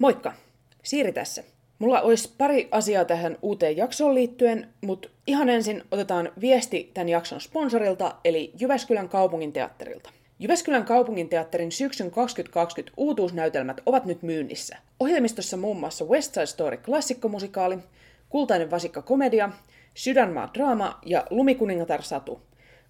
Moikka! Siiri tässä. Mulla olisi pari asiaa tähän uuteen jaksoon liittyen, mutta ihan ensin otetaan viesti tämän jakson sponsorilta, eli Jyväskylän kaupungin teatterilta. Jyväskylän kaupunginteatterin syksyn 2020 uutuusnäytelmät ovat nyt myynnissä. Ohjelmistossa muun muassa West Side Story klassikkomusikaali, Kultainen vasikka komedia, Sydänmaa draama ja Lumikuningatar satu.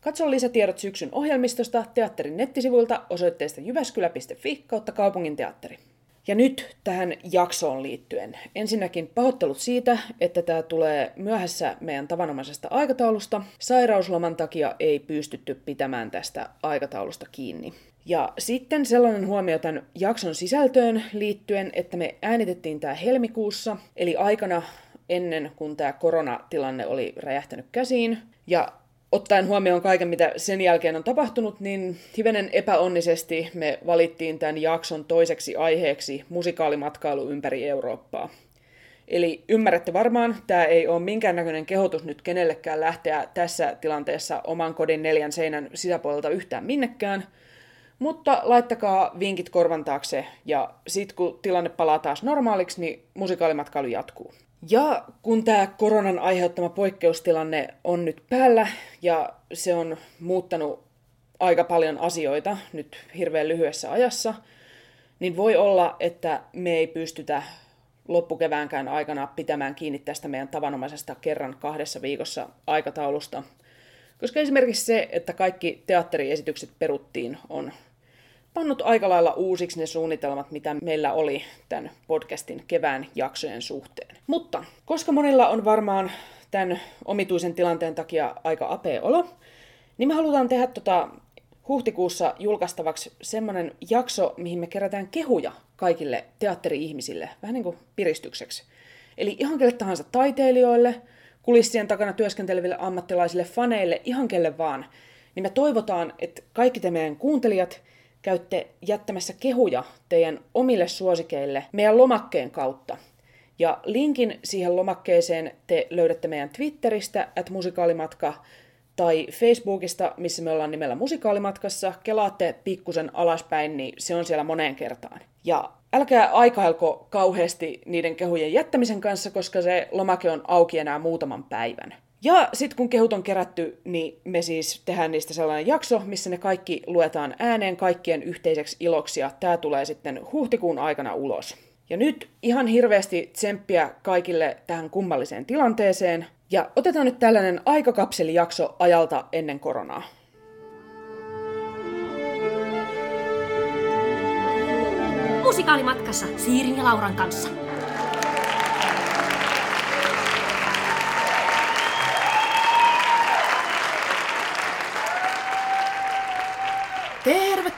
Katso lisätiedot syksyn ohjelmistosta teatterin nettisivuilta osoitteesta jyväskylä.fi kautta kaupunginteatteri. Ja nyt tähän jaksoon liittyen. Ensinnäkin pahoittelut siitä, että tämä tulee myöhässä meidän tavanomaisesta aikataulusta. Sairausloman takia ei pystytty pitämään tästä aikataulusta kiinni. Ja sitten sellainen huomio tämän jakson sisältöön liittyen, että me äänitettiin tämä helmikuussa, eli aikana ennen kuin tämä koronatilanne oli räjähtänyt käsiin. Ja ottaen huomioon kaiken, mitä sen jälkeen on tapahtunut, niin hivenen epäonnisesti me valittiin tämän jakson toiseksi aiheeksi musikaalimatkailu ympäri Eurooppaa. Eli ymmärrätte varmaan, tämä ei ole minkäännäköinen kehotus nyt kenellekään lähteä tässä tilanteessa oman kodin neljän seinän sisäpuolelta yhtään minnekään, mutta laittakaa vinkit korvan taakse ja sitten kun tilanne palaa taas normaaliksi, niin musikaalimatkailu jatkuu. Ja kun tämä koronan aiheuttama poikkeustilanne on nyt päällä ja se on muuttanut aika paljon asioita nyt hirveän lyhyessä ajassa, niin voi olla, että me ei pystytä loppukeväänkään aikana pitämään kiinni tästä meidän tavanomaisesta kerran kahdessa viikossa aikataulusta. Koska esimerkiksi se, että kaikki teatteriesitykset peruttiin, on pannut aika lailla uusiksi ne suunnitelmat, mitä meillä oli tämän podcastin kevään jaksojen suhteen. Mutta koska monilla on varmaan tämän omituisen tilanteen takia aika apea olo, niin me halutaan tehdä tota huhtikuussa julkaistavaksi semmoinen jakso, mihin me kerätään kehuja kaikille teatteri-ihmisille, vähän niin kuin piristykseksi. Eli ihan kelle tahansa taiteilijoille, kulissien takana työskenteleville ammattilaisille, faneille, ihan kelle vaan. Niin me toivotaan, että kaikki te meidän kuuntelijat käytte jättämässä kehuja teidän omille suosikeille meidän lomakkeen kautta. Ja linkin siihen lomakkeeseen te löydätte meidän Twitteristä, at musikaalimatka, tai Facebookista, missä me ollaan nimellä musikaalimatkassa. Kelaatte pikkusen alaspäin, niin se on siellä moneen kertaan. Ja älkää aikailko kauheasti niiden kehujen jättämisen kanssa, koska se lomake on auki enää muutaman päivän. Ja sitten kun kehut on kerätty, niin me siis tehdään niistä sellainen jakso, missä ne kaikki luetaan ääneen kaikkien yhteiseksi iloksi, ja tämä tulee sitten huhtikuun aikana ulos. Ja nyt ihan hirveästi tsemppiä kaikille tähän kummalliseen tilanteeseen, ja otetaan nyt tällainen aikakapselijakso ajalta ennen koronaa. Musikaalimatkassa Siirin ja Lauran kanssa.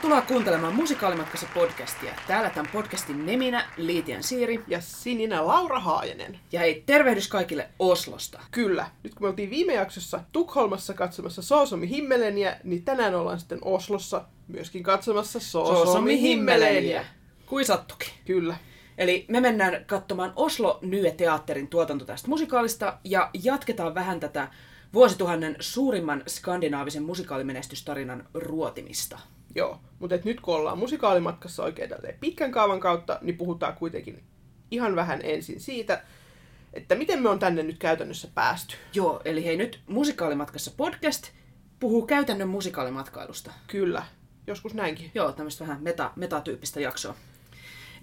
Tervetuloa kuuntelemaan Musikaalimatkassa podcastia. Täällä tämän podcastin neminä Liitian Siiri. Ja Sininä Laura Haajanen. Ja hei, tervehdys kaikille Oslosta. Kyllä. Nyt kun me oltiin viime jaksossa Tukholmassa katsomassa Soosomi Himmeleniä, niin tänään ollaan sitten Oslossa myöskin katsomassa Soosomi Himmeleniä. Kui sattukin. Kyllä. Eli me mennään katsomaan Oslo Nye Teatterin tuotanto tästä musikaalista ja jatketaan vähän tätä vuosituhannen suurimman skandinaavisen musikaalimenestystarinan ruotimista. Joo, mutta nyt kun ollaan musikaalimatkassa oikein pitkän kaavan kautta, niin puhutaan kuitenkin ihan vähän ensin siitä, että miten me on tänne nyt käytännössä päästy. Joo, eli hei nyt musikaalimatkassa podcast puhuu käytännön musikaalimatkailusta. Kyllä, joskus näinkin. Joo, tämmöistä vähän meta, metatyyppistä jaksoa.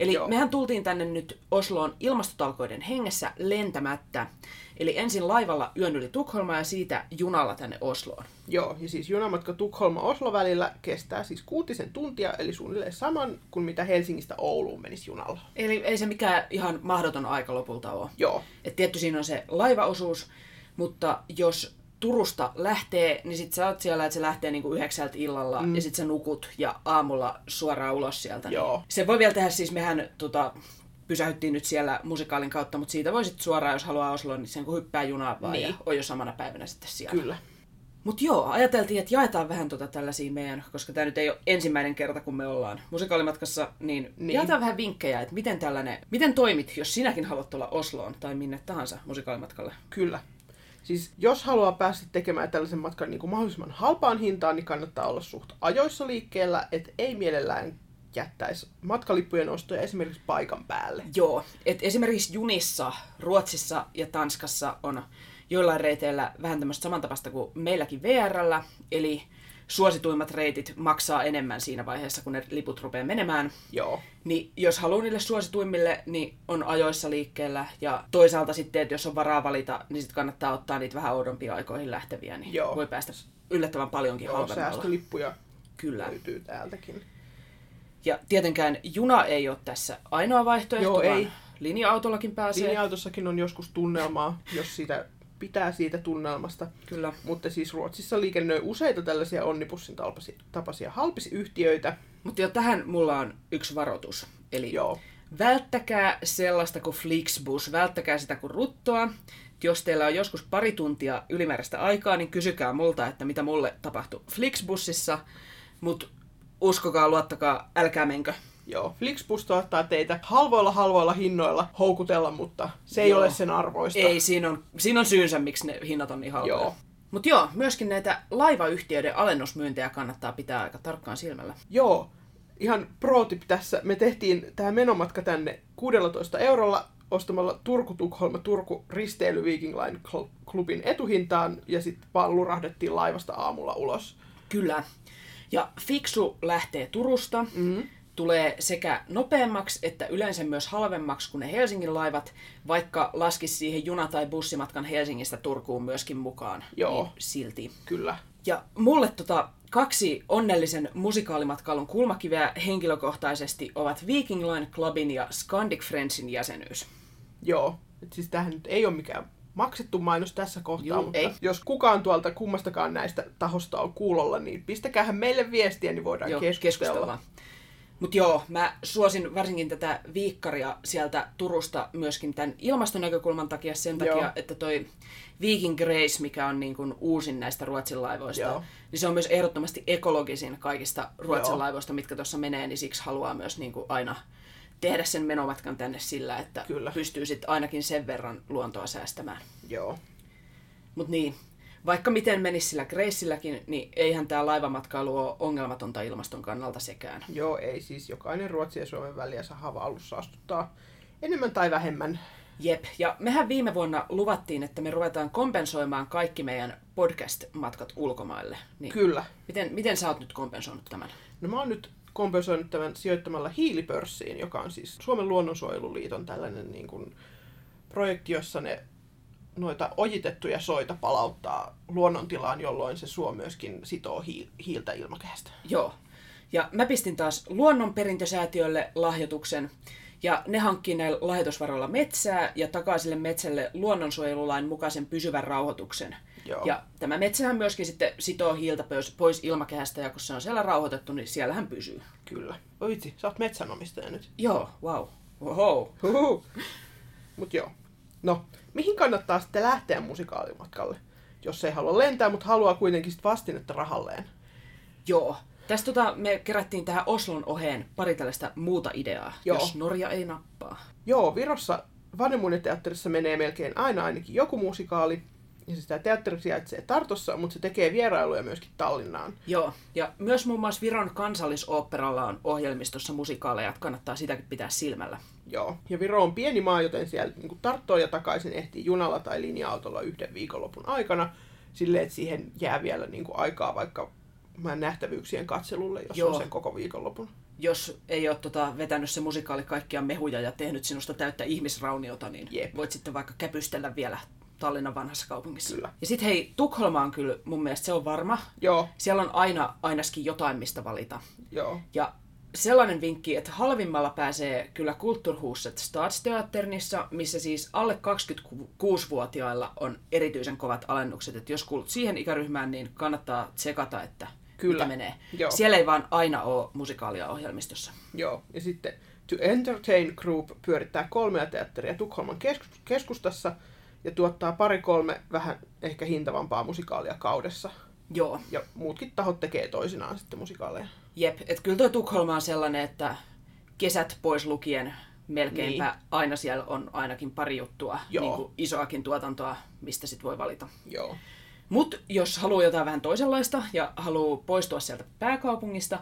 Eli Joo. mehän tultiin tänne nyt Osloon ilmastotalkoiden hengessä lentämättä. Eli ensin laivalla yön yli Tukholma ja siitä junalla tänne Osloon. Joo, ja siis junamatka Tukholma-Oslo välillä kestää siis kuutisen tuntia, eli suunnilleen saman kuin mitä Helsingistä Ouluun menisi junalla. Eli ei se mikään ihan mahdoton aika lopulta ole. Joo. Et tietty siinä on se laivaosuus, mutta jos Turusta lähtee, niin sit sä oot siellä, että se lähtee niinku yhdeksältä illalla mm. ja sit sä nukut ja aamulla suoraan ulos sieltä. Joo. Se voi vielä tehdä, siis mehän tota, pysähyttiin nyt siellä musikaalin kautta, mutta siitä voisit suoraan, jos haluaa Osloon, niin sen kun hyppää junaan vaan niin. ja on jo samana päivänä sitten siellä. Kyllä. Mutta joo, ajateltiin, että jaetaan vähän tota tällaisia meidän, koska tämä nyt ei ole ensimmäinen kerta, kun me ollaan musikaalimatkassa, niin, niin. jaetaan vähän vinkkejä, että miten tällainen, miten toimit, jos sinäkin haluat tulla Osloon tai minne tahansa musikaalimatkalle. Kyllä. Siis jos haluaa päästä tekemään tällaisen matkan niin kuin mahdollisimman halpaan hintaan, niin kannattaa olla suht ajoissa liikkeellä, että ei mielellään jättäisi matkalippujen ostoja esimerkiksi paikan päälle. Joo, et esimerkiksi junissa, Ruotsissa ja Tanskassa on joillain reiteillä vähän tämmöistä samantapaista kuin meilläkin VRllä, eli suosituimmat reitit maksaa enemmän siinä vaiheessa, kun ne liput rupeaa menemään. Joo. Niin jos haluaa niille suosituimmille, niin on ajoissa liikkeellä. Ja toisaalta sitten, että jos on varaa valita, niin sitten kannattaa ottaa niitä vähän oudompia aikoihin lähteviä, niin Joo. voi päästä yllättävän paljonkin Joo, halvemmalla. säästölippuja Kyllä. löytyy täältäkin. Ja tietenkään juna ei ole tässä ainoa vaihtoehto, Joo, ei. linja-autollakin pääsee. Linja-autossakin on joskus tunnelmaa, jos siitä pitää siitä tunnelmasta. Kyllä. Mutta siis Ruotsissa liikennöi useita tällaisia onnipussin tapaisia halpisyhtiöitä. Mutta jo tähän mulla on yksi varoitus. Eli Joo. välttäkää sellaista kuin Flixbus, välttäkää sitä kuin ruttoa. Jos teillä on joskus pari tuntia ylimääräistä aikaa, niin kysykää multa, että mitä mulle tapahtui Flixbussissa. Mutta uskokaa, luottakaa, älkää menkö. Joo, Flixbus tuottaa teitä halvoilla halvoilla hinnoilla houkutella, mutta se ei Joo. ole sen arvoista. Ei, siinä on, siinä on syynsä, miksi ne hinnat on niin halpoja. Joo. Mutta joo, myöskin näitä laivayhtiöiden alennusmyyntejä kannattaa pitää aika tarkkaan silmällä. Joo, ihan pro tip tässä. Me tehtiin tämä menomatka tänne 16 eurolla ostamalla Turku-Tukholma-Turku risteily Viking Line klubin etuhintaan ja sitten vaan lurahdettiin laivasta aamulla ulos. Kyllä. Ja fiksu lähtee Turusta, mm-hmm. Tulee sekä nopeammaksi että yleensä myös halvemmaksi kuin ne Helsingin laivat, vaikka laskisi siihen juna- tai bussimatkan Helsingistä Turkuun myöskin mukaan. Joo. Niin silti. Kyllä. Ja mulle tota, kaksi onnellisen musikaalimatkailun kulmakiveä henkilökohtaisesti ovat Viking Line Clubin ja Scandic Friendsin jäsenyys. Joo. Et siis tämähän nyt ei ole mikään maksettu mainos tässä kohtaa, Juu, mutta ei. jos kukaan tuolta kummastakaan näistä tahosta on kuulolla, niin pistäkäähän meille viestiä, niin voidaan Joo, keskustella. Mutta joo, mä suosin varsinkin tätä viikkaria sieltä Turusta myöskin tämän ilmastonäkökulman takia sen Joo. takia, että toi Viking Grace, mikä on niin kuin uusin näistä Ruotsin laivoista, Joo. niin se on myös ehdottomasti ekologisin kaikista Ruotsin Joo. laivoista, mitkä tuossa menee, niin siksi haluaa myös niin kuin aina tehdä sen menomatkan tänne sillä, että Kyllä. pystyy sitten ainakin sen verran luontoa säästämään. Joo. Mutta niin, vaikka miten menisi sillä Graceilläkin, niin eihän tämä laivamatkailu ole ongelmatonta ilmaston kannalta sekään. Joo, ei siis jokainen Ruotsin ja Suomen väliä saa alus saastuttaa enemmän tai vähemmän. Jep, ja mehän viime vuonna luvattiin, että me ruvetaan kompensoimaan kaikki meidän podcast-matkat ulkomaille. Niin Kyllä. miten, miten sä oot nyt kompensoinut tämän? No mä oon nyt kompensoinut tämän sijoittamalla hiilipörssiin, joka on siis Suomen luonnonsuojeluliiton tällainen niin kuin projekti, jossa ne noita ojitettuja soita palauttaa luonnontilaan, jolloin se suo myöskin sitoo hiil- hiiltä ilmakehästä. Joo. Ja mä pistin taas luonnonperintösäätiölle lahjoituksen, ja ne hankkii näillä lahjoitusvaroilla metsää ja takaa sille metsälle luonnonsuojelulain mukaisen pysyvän rauhoituksen. Joo. Ja tämä metsähän myöskin sitten sitoo hiiltä pois- ilmakehästä, ja kun se on siellä rauhoitettu, niin siellähän pysyy. Kyllä. Oi vitsi, sä oot metsänomistaja nyt. Joo, wow. Oho. Huhu. Mut joo. No, mihin kannattaa sitten lähteä musikaalimatkalle? Jos ei halua lentää, mutta haluaa kuitenkin sit vastinetta rahalleen. Joo. Tästä tota, me kerättiin tähän Oslon oheen pari tällaista muuta ideaa, Joo. jos Norja ei nappaa. Joo, Virossa Vannemuinen teatterissa menee melkein aina ainakin joku musikaali. Ja siis tämä teatteri sijaitsee Tartossa, mutta se tekee vierailuja myöskin Tallinnaan. Joo, ja myös muun muassa Viron kansallisoopperalla on ohjelmistossa musikaaleja, että kannattaa sitäkin pitää silmällä. Joo. Ja Viro on pieni maa, joten siellä niin Tarttoon ja takaisin ehtii junalla tai linja-autolla yhden viikonlopun aikana. Silleen, että siihen jää vielä niin kuin aikaa vaikka mä nähtävyyksien katselulle, jos Joo. on sen koko viikonlopun. Jos ei ole tota, vetänyt se musikaali kaikkia mehuja ja tehnyt sinusta täyttä ihmisrauniota, niin Jep. voit sitten vaikka käpystellä vielä Tallinnan vanhassa kaupungissa. Kyllä. Ja sitten hei, Tukholma on kyllä mun mielestä se on varma. Joo, Siellä on aina ainakin jotain, mistä valita. joo. Ja sellainen vinkki, että halvimmalla pääsee kyllä Kulturhuset Stadsteaternissa, missä siis alle 26-vuotiailla on erityisen kovat alennukset. Että jos kuulut siihen ikäryhmään, niin kannattaa tsekata, että Kyllä. mitä menee. Joo. Siellä ei vaan aina ole musikaalia ohjelmistossa. Joo, ja sitten To Entertain Group pyörittää kolmea teatteria Tukholman kes- keskustassa ja tuottaa pari-kolme vähän ehkä hintavampaa musikaalia kaudessa. Joo, Ja muutkin tahot tekee toisinaan sitten musikaaleja. Jep. Että kyllä tuo Tukholma on sellainen, että kesät pois lukien melkeinpä niin. aina siellä on ainakin pari juttua, Joo. niin kuin isoakin tuotantoa, mistä sit voi valita. Joo. Mutta jos haluaa jotain vähän toisenlaista ja haluaa poistua sieltä pääkaupungista,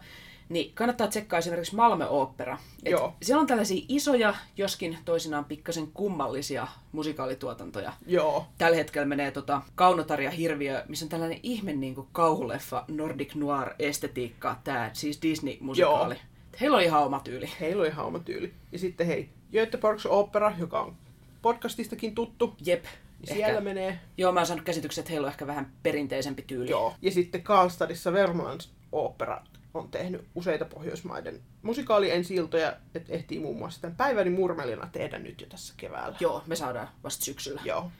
niin kannattaa tsekkaa esimerkiksi Malmö Opera. Et Joo. Siellä on tällaisia isoja, joskin toisinaan pikkasen kummallisia musikaalituotantoja. Joo. Tällä hetkellä menee tota Kaunotar ja Hirviö, missä on tällainen ihme niin kuin kauhuleffa, Nordic Noir estetiikka, tämä siis Disney-musikaali. Joo. Heillä on ihan oma tyyli. Heillä on ihan oma tyyli. Ja sitten hei, Göteborgs Opera, joka on podcastistakin tuttu, Jep. niin siellä menee. Joo, mä oon saanut käsityksen, että heillä on ehkä vähän perinteisempi tyyli. Joo. Ja sitten Karlstadissa Vermlands Opera on tehnyt useita Pohjoismaiden musikaaliensiltoja, että ehtii muun muassa tämän Päiväni murmelina tehdä nyt jo tässä keväällä. Joo, me saadaan vasta syksyllä. Joo.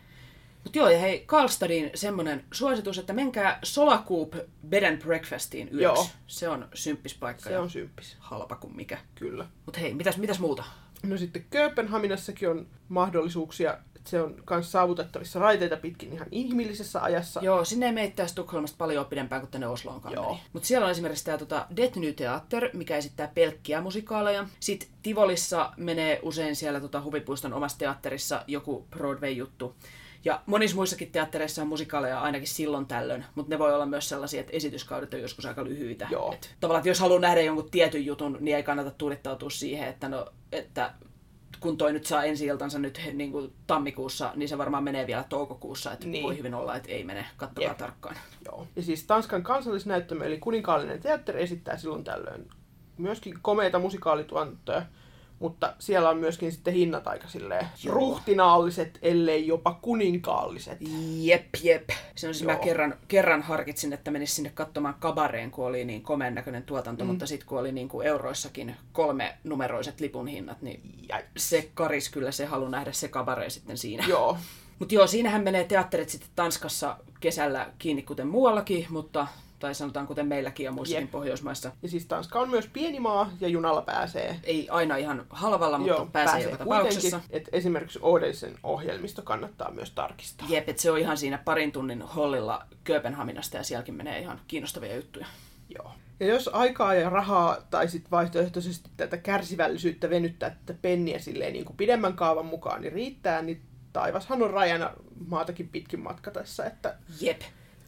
Mut joo, ja hei, Karlstadin semmonen suositus, että menkää Solacoop Bed and Breakfastiin yöksi. Joo. Se on symppis paikka Se on symppis. halpa kuin mikä. Kyllä. Mut hei, mitäs, mitäs muuta? No sitten Kööpenhaminassakin on mahdollisuuksia, se on myös saavutettavissa raiteita pitkin ihan inhimillisessä ajassa. Joo, sinne ei mene Tukholmasta paljon pidempään kuin tänne Osloonkaan Joo. Mutta siellä on esimerkiksi tämä tota, Det Ny Theater, mikä esittää pelkkiä musikaaleja. Sitten Tivolissa menee usein siellä tota, huvipuiston omassa teatterissa joku Broadway-juttu. Ja monissa muissakin teattereissa on musikaaleja ainakin silloin tällöin, mutta ne voi olla myös sellaisia, että esityskaudet on joskus aika lyhyitä. Joo. Et, tavallaan, että jos haluaa nähdä jonkun tietyn jutun, niin ei kannata tuudittautua siihen, että, no, että kun toi nyt saa ensi iltansa nyt niin kuin tammikuussa, niin se varmaan menee vielä toukokuussa, että Niin. voi hyvin olla, että ei mene, katsokaa Jep. tarkkaan. Joo. Ja siis Tanskan kansallisnäyttämö, eli kuninkaallinen teatteri, esittää silloin tällöin myöskin komeita musikaalituotantoja, mutta siellä on myöskin sitten hinnat aika silleen Joo. ruhtinaalliset, ellei jopa kuninkaalliset. Jep, jep. Se on siis mä kerran, kerran harkitsin, että menis sinne katsomaan kabareen, kun oli niin komeen näköinen tuotanto, mm. mutta sitten kun oli niin kuin euroissakin kolme numeroiset lipun hinnat, niin Jäi. se karis kyllä se halu nähdä se kabaree sitten siinä. Joo. Mutta joo, siinähän menee teatterit sitten Tanskassa kesällä kiinni kuten muuallakin, mutta tai sanotaan kuten meilläkin ja muissakin Jep. Pohjoismaissa. Ja siis Tanska on myös pieni maa ja junalla pääsee. Ei aina ihan halvalla, mutta Joo, pääsee, joka tapauksessa. Että esimerkiksi Odelsen ohjelmisto kannattaa myös tarkistaa. Jep, et se on ihan siinä parin tunnin hollilla Kööpenhaminasta ja sielläkin menee ihan kiinnostavia juttuja. Joo. Ja jos aikaa ja rahaa tai sitten vaihtoehtoisesti tätä kärsivällisyyttä venyttää tätä penniä silleen niin kuin pidemmän kaavan mukaan, niin riittää, niin taivashan on rajana maatakin pitkin matka tässä, että Jep.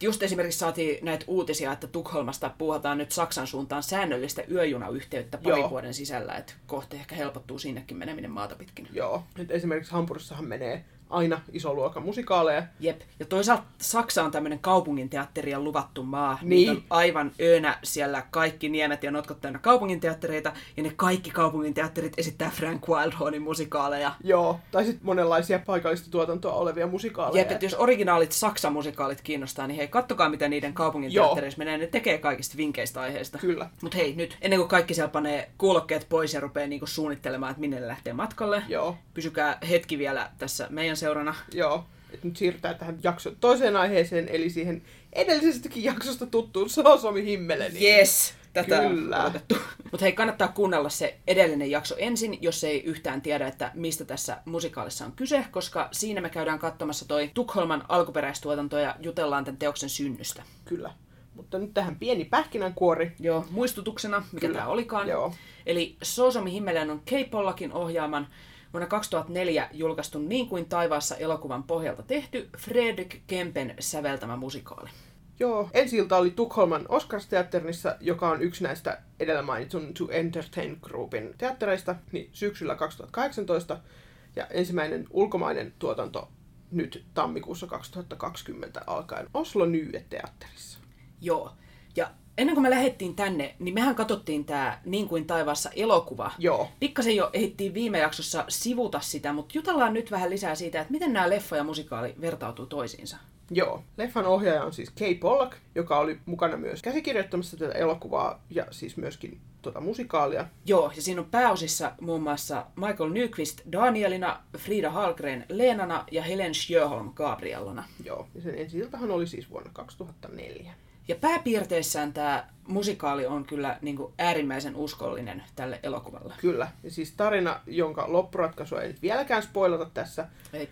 Just esimerkiksi saatiin näitä uutisia, että Tukholmasta puhutaan nyt Saksan suuntaan säännöllistä yöjunayhteyttä parin Joo. vuoden sisällä, että kohta ehkä helpottuu sinnekin meneminen maata pitkin. joo, että esimerkiksi Hampurissahan menee aina iso luokan musikaaleja. Jep. Ja toisaalta Saksa on tämmöinen kaupunginteatterien luvattu maa. Niin. Niitä on aivan öönä siellä kaikki niemet ja notkot täynnä kaupunginteattereita. Ja ne kaikki kaupunginteatterit esittää Frank Wildhornin musikaaleja. Joo, tai sitten monenlaisia paikallista tuotantoa olevia musikaaleja. Jep, että jos originaalit Saksan musikaalit kiinnostaa, niin hei, kattokaa mitä niiden kaupungin Joo. teattereissa menee. Ne tekee kaikista vinkeistä aiheista. Kyllä. Mutta hei, nyt ennen kuin kaikki siellä panee kuulokkeet pois ja rupeaa niinku suunnittelemaan, että minne ne lähtee matkalle, Joo, pysykää hetki vielä tässä meidän seurana. joo. Et nyt siirrytään tähän jakson toiseen aiheeseen, eli siihen edellisestäkin jaksosta tuttuun Soosomi Himmeleniin. Yes! Tätä Kyllä. on odotettu. Mutta hei, kannattaa kuunnella se edellinen jakso ensin, jos ei yhtään tiedä, että mistä tässä musikaalissa on kyse, koska siinä me käydään katsomassa toi Tukholman alkuperäistuotanto ja jutellaan tämän teoksen synnystä. Kyllä. Mutta nyt tähän pieni pähkinänkuori. Joo, muistutuksena, mikä Kyllä. tämä olikaan. Joo. Eli Soosomi Himmelen on Kay Pollakin ohjaaman vuonna 2004 julkaistun Niin kuin taivaassa elokuvan pohjalta tehty Fredrik Kempen säveltämä musikaali. Joo, ensi ilta oli Tukholman Oscarsteatterissa, joka on yksi näistä edellä mainitun To Entertain Groupin teattereista, niin syksyllä 2018. Ja ensimmäinen ulkomainen tuotanto nyt tammikuussa 2020 alkaen Oslo Nye teatterissa. Joo. Ja ennen kuin me lähdettiin tänne, niin mehän katsottiin tämä Niin kuin taivaassa elokuva. Joo, Pikkasen jo ehdittiin viime jaksossa sivuta sitä, mutta jutellaan nyt vähän lisää siitä, että miten nämä leffa ja musikaali vertautuu toisiinsa. joo. Leffan ohjaaja on siis Kay Pollack, joka oli mukana myös käsikirjoittamassa tätä elokuvaa ja siis myöskin tota musikaalia. Joo, ja siinä on pääosissa muun muassa Michael Nyqvist Danielina, Frida Hallgren Leenana ja Helen Sjöholm Gabriellana. Joo, ja sen ensi oli siis vuonna 2004. Ja pääpiirteissään tämä musikaali on kyllä niin kuin äärimmäisen uskollinen tälle elokuvalle. Kyllä, ja siis tarina, jonka loppuratkaisua ei nyt vieläkään spoilata tässä, Ei.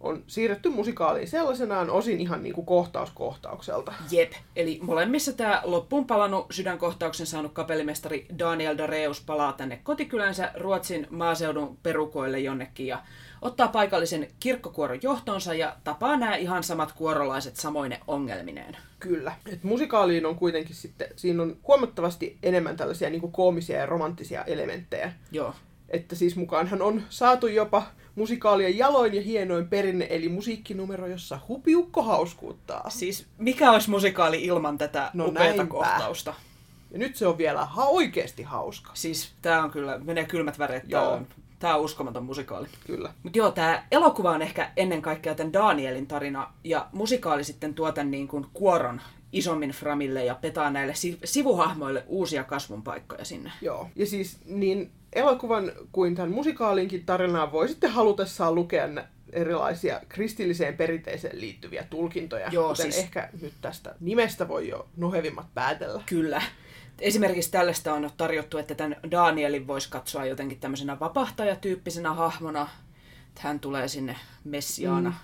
on siirretty musikaaliin sellaisenaan osin ihan niin kuin kohtaus kohtaukselta. Jep, eli molemmissa tämä loppuun palannut sydänkohtauksen saanut kapellimestari Daniel Dareus palaa tänne kotikylänsä Ruotsin maaseudun perukoille jonnekin ja ottaa paikallisen kirkkokuoron johtonsa ja tapaa nämä ihan samat kuorolaiset samoine ongelmineen. Kyllä. Et musikaaliin on kuitenkin sitten, siinä on huomattavasti enemmän tällaisia niin koomisia ja romanttisia elementtejä. Joo. Että siis mukaanhan on saatu jopa musikaalien jaloin ja hienoin perinne, eli musiikkinumero, jossa hupiukko hauskuuttaa. Siis mikä olisi musikaali ilman tätä No upeata näinpä. kohtausta? Ja nyt se on vielä ha- oikeasti hauska. Siis tää on kyllä, menee kylmät väreet, tää Joo. on, tää on uskomaton musikaali. Kyllä. Mutta joo, tämä elokuva on ehkä ennen kaikkea tämän Danielin tarina, ja musikaali sitten tuo tämän niin kuin kuoron isommin framille ja petaa näille si- sivuhahmoille uusia kasvun paikkoja sinne. Joo. Ja siis niin elokuvan kuin tämän musikaalinkin tarinaa voi sitten halutessaan lukea nä- erilaisia kristilliseen perinteeseen liittyviä tulkintoja, Joo, kuten siis- ehkä nyt tästä nimestä voi jo nohevimmat päätellä. Kyllä. Esimerkiksi tällaista on tarjottu, että tämän Danielin voisi katsoa jotenkin tämmöisenä vapahtajatyyppisenä hahmona. Että hän tulee sinne messiaana mm.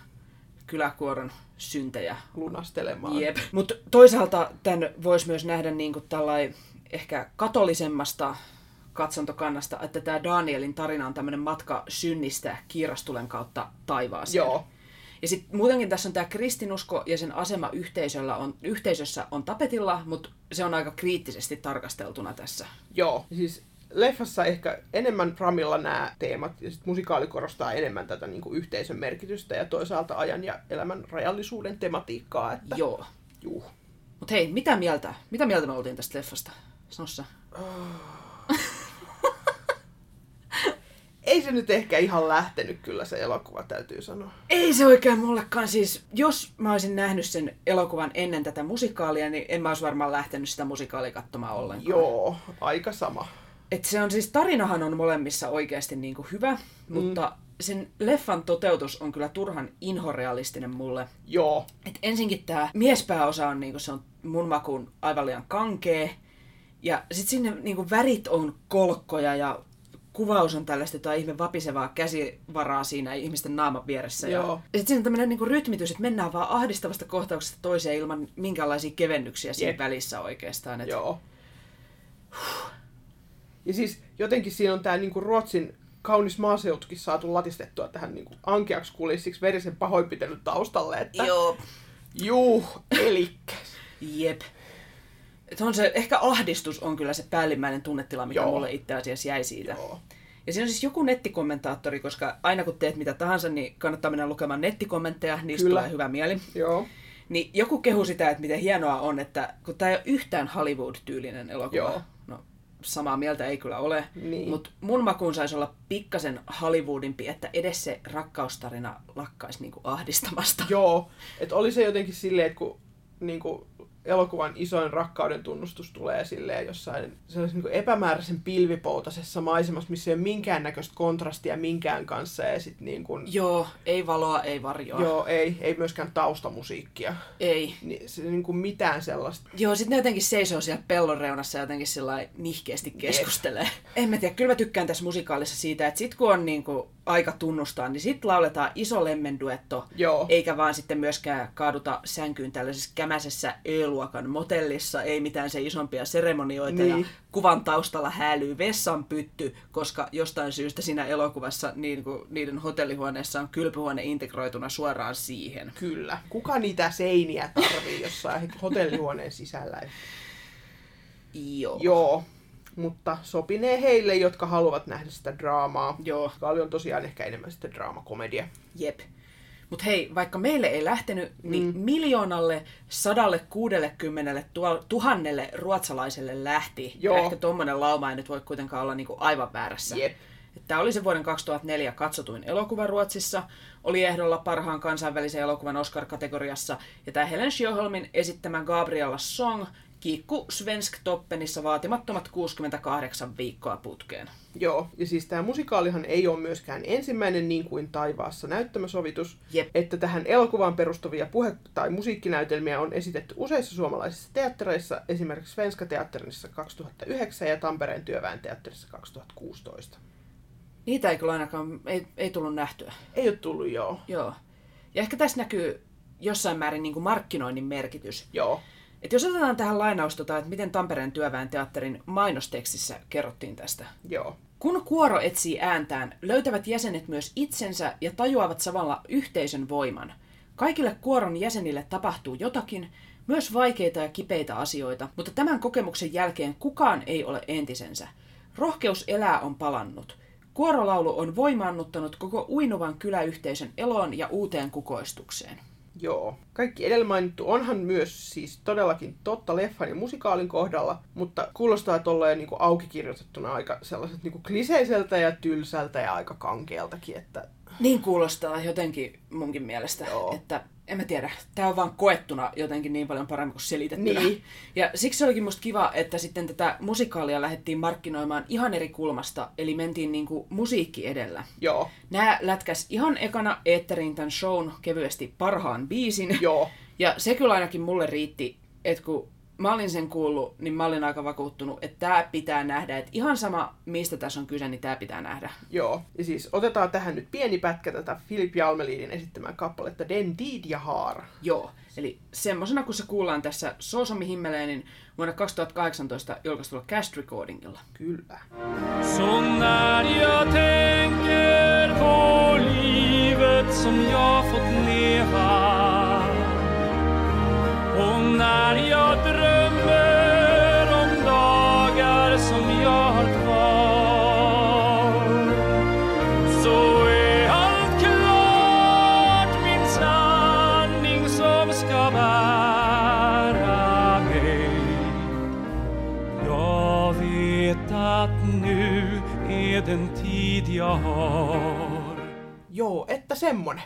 kyläkuoron syntejä lunastelemaan. Jep. Mutta toisaalta tämän voisi myös nähdä niin kuin tällai ehkä katolisemmasta katsontokannasta, että tämä Danielin tarina on tämmöinen matka synnistä kiirastulen kautta taivaaseen. Joo. Ja sitten muutenkin tässä on tämä kristinusko ja sen asema yhteisöllä on, yhteisössä on tapetilla, mutta se on aika kriittisesti tarkasteltuna tässä. Joo. Siis leffassa ehkä enemmän Framilla nämä teemat, ja sitten musikaali korostaa enemmän tätä niin kuin yhteisön merkitystä ja toisaalta ajan ja elämän rajallisuuden tematiikkaa. Että... Joo. Juh. Mutta hei, mitä mieltä? Mitä mieltä me oltiin tästä leffasta? Sano sä. Ei se nyt ehkä ihan lähtenyt kyllä se elokuva, täytyy sanoa. Ei se oikein mullekaan. Siis, jos mä olisin nähnyt sen elokuvan ennen tätä musikaalia, niin en mä olisi varmaan lähtenyt sitä musikaalia katsomaan ollenkaan. Joo, aika sama. Et se on siis, tarinahan on molemmissa oikeasti niin kuin hyvä, mm. mutta sen leffan toteutus on kyllä turhan inhorealistinen mulle. Joo, Et ensinkin tämä miespääosa on, niinku, se on mun makuun aivan liian kankee. Ja sitten sinne niinku, värit on kolkkoja ja kuvaus on tällaista jotain ihme vapisevaa käsivaraa siinä ihmisten naaman vieressä. Joo. Ja, sitten siinä on tämmöinen niinku, rytmitys, että mennään vaan ahdistavasta kohtauksesta toiseen ilman minkäänlaisia kevennyksiä siinä Jep. välissä oikeastaan. Et, joo. Ja siis jotenkin siinä on tämä niinku Ruotsin kaunis maaseutukin saatu latistettua tähän niinku ankeaksi kulissiksi verisen pahoinpitelyn taustalle, että Joo, juu, elikkäs. Jep. Et on se, ehkä ahdistus on kyllä se päällimmäinen tunnetila, mikä Joo. mulle itse asiassa jäi siitä. Joo. Ja siinä on siis joku nettikommentaattori, koska aina kun teet mitä tahansa, niin kannattaa mennä lukemaan nettikommentteja, niistä Kyllä. tulee hyvä mieli. Joo. Niin joku kehu sitä, että miten hienoa on, että kun tämä ei ole yhtään Hollywood-tyylinen elokuva. Joo. No, samaa mieltä ei kyllä ole. Niin. Mutta mun makuun saisi olla pikkasen Hollywoodimpi, että edes se rakkaustarina lakkaisi niinku ahdistamasta. Joo, että oli se jotenkin silleen, että kun niinku, elokuvan isoin rakkauden tunnustus tulee silleen jossain sellaisessa niinku epämääräisen pilvipoutasessa maisemassa, missä ei ole minkäännäköistä kontrastia minkään kanssa ja sit niin kuin, Joo, ei valoa, ei varjoa. joo, ei, ei myöskään taustamusiikkia. Ei. Niin, se, niin kuin mitään sellaista. Joo, sitten ne jotenkin seisoo siellä pellon reunassa ja jotenkin sillä nihkeästi keskustelee. En mä tiedä, kyllä mä tykkään tässä musikaalissa siitä, että sit kun on niinku aika tunnustaa, niin sit lauletaan iso lemmenduetto, Joo. eikä vaan sitten myöskään kaaduta sänkyyn tällaisessa kämäsessä Ö-luokan motellissa, ei mitään se isompia seremonioita Niin. ja kuvan taustalla häälyy vessanpytty, koska jostain syystä siinä elokuvassa niin kuin niiden hotellihuoneessa on kylpyhuone integroituna suoraan siihen. Kyllä. Kuka niitä seiniä tarvii jossain hotellihuoneen sisällä? Joo. Joo. Mutta sopinee heille, jotka haluavat nähdä sitä draamaa. Joo. Kaali on tosiaan ehkä enemmän sitten draamakomedia. Jep. Mutta hei, vaikka meille ei lähtenyt, niin mm. miljoonalle, sadalle, kuudellekymmenelle, tuhannelle ruotsalaiselle lähti. Joo. Ja ehkä tuommoinen lauma ei nyt voi kuitenkaan olla niinku aivan väärässä. Jep. Tämä oli se vuoden 2004 katsotuin elokuva Ruotsissa, oli ehdolla parhaan kansainvälisen elokuvan Oscar-kategoriassa, ja tämä Helen Sjöholmin esittämä Gabriella Song kiikku Svensk Toppenissa vaatimattomat 68 viikkoa putkeen. Joo, ja siis tämä musikaalihan ei ole myöskään ensimmäinen niin kuin taivaassa näyttämösovitus, Jep. että tähän elokuvaan perustuvia puhe- tai musiikkinäytelmiä on esitetty useissa suomalaisissa teattereissa, esimerkiksi Svenska Teatterissa 2009 ja Tampereen työväen teatterissa 2016. Niitä ei kyllä ainakaan, ei, ei tullut nähtyä. Ei ole tullut joo. Joo. Ja ehkä tässä näkyy jossain määrin niin kuin markkinoinnin merkitys. Joo. Et jos otetaan tähän lainaus, tota, että miten Tampereen työväen teatterin mainostekstissä kerrottiin tästä. Joo. Kun kuoro etsii ääntään, löytävät jäsenet myös itsensä ja tajuavat samalla yhteisön voiman. Kaikille kuoron jäsenille tapahtuu jotakin, myös vaikeita ja kipeitä asioita, mutta tämän kokemuksen jälkeen kukaan ei ole entisensä. Rohkeus elää on palannut. Kuorolaulu on voimaannuttanut koko uinuvan kyläyhteisön eloon ja uuteen kukoistukseen. Joo. Kaikki edellä mainittu onhan myös siis todellakin totta leffan ja musikaalin kohdalla, mutta kuulostaa tolleen niin auki kirjoitettuna aika sellaiset niin kliseiseltä ja tylsältä ja aika kankealtakin, että... Niin kuulostaa jotenkin munkin mielestä, Joo. että en mä tiedä, tämä on vaan koettuna jotenkin niin paljon paremmin kuin selitettynä. Niin. Ja siksi olikin musta kiva, että sitten tätä musikaalia lähdettiin markkinoimaan ihan eri kulmasta, eli mentiin niinku musiikki edellä. Joo. Nää lätkäs ihan ekana eetteriin tämän shown kevyesti parhaan biisin. Joo. Ja se kyllä ainakin mulle riitti, että kun mä olin sen kuullut, niin mä olin aika vakuuttunut, että tämä pitää nähdä. Että ihan sama, mistä tässä on kyse, niin tämä pitää nähdä. Joo. Ja siis otetaan tähän nyt pieni pätkä tätä Philip Jalmelidin esittämää kappaletta Den Did jag har. Joo, eli semmosena kun se kuullaan tässä Sosomi Himmeleenin vuonna 2018 julkaistulla Cast Recordingilla. Kyllä. När jag tänker på livet som jag fått leva Joo, että semmonen.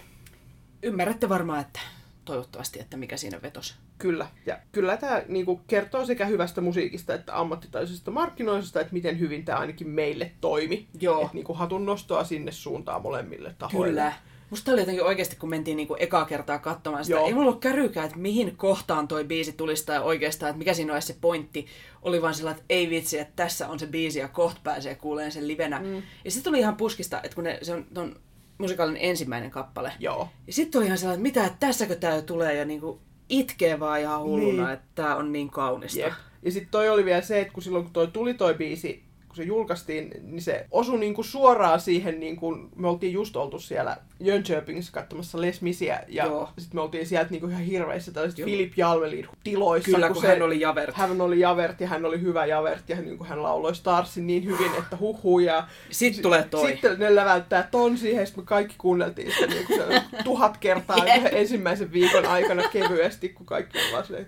Ymmärrätte varmaan, että toivottavasti, että mikä siinä vetos. Kyllä. Ja kyllä tämä niinku, kertoo sekä hyvästä musiikista että ammattitaitoisesta markkinoisesta, että miten hyvin tämä ainakin meille toimi. Joo. Et, niinku, hatun nostoa sinne suuntaan molemmille tahoille. Kyllä. Musta oli jotenkin oikeasti, kun mentiin niinku ekaa kertaa katsomaan sitä, Joo. ei mulla ollut kärykään, että mihin kohtaan toi biisi tulisi tai oikeastaan, että mikä siinä olisi se pointti. Oli vaan sellainen, että ei vitsi, että tässä on se biisi ja kohta pääsee kuuleen sen livenä. Mm. Ja sitten tuli ihan puskista, että kun ne, se on ton musikaalin ensimmäinen kappale. Joo. Ja sitten oli ihan sellainen, että mitä, että tässäkö tää tulee ja niinku itkee vaan ihan hulluna, Niin. että tää on niin kaunista. Jep. Ja sitten toi oli vielä se, että kun silloin kun toi tuli toi biisi, kun se julkaistiin, niin se osui niinku suoraan siihen, niinku, me oltiin just oltu siellä Jönköpingissa katsomassa Les Misiä, ja sitten me oltiin sieltä niinku ihan hirveissä tällaiset Joo. Philip Jalmelin tiloissa. Kyllä, kun se, hän oli Javert. Hän oli Javert ja hän oli hyvä Javert ja niin kuin hän lauloi Starsin niin hyvin, että huhu ja Sitten tulee toi. sitten ne läväyttää ton siihen, ja sitten me kaikki kuunneltiin sitä niin kuin se tuhat kertaa yhden ensimmäisen viikon aikana kevyesti, kun kaikki on vaan silleen,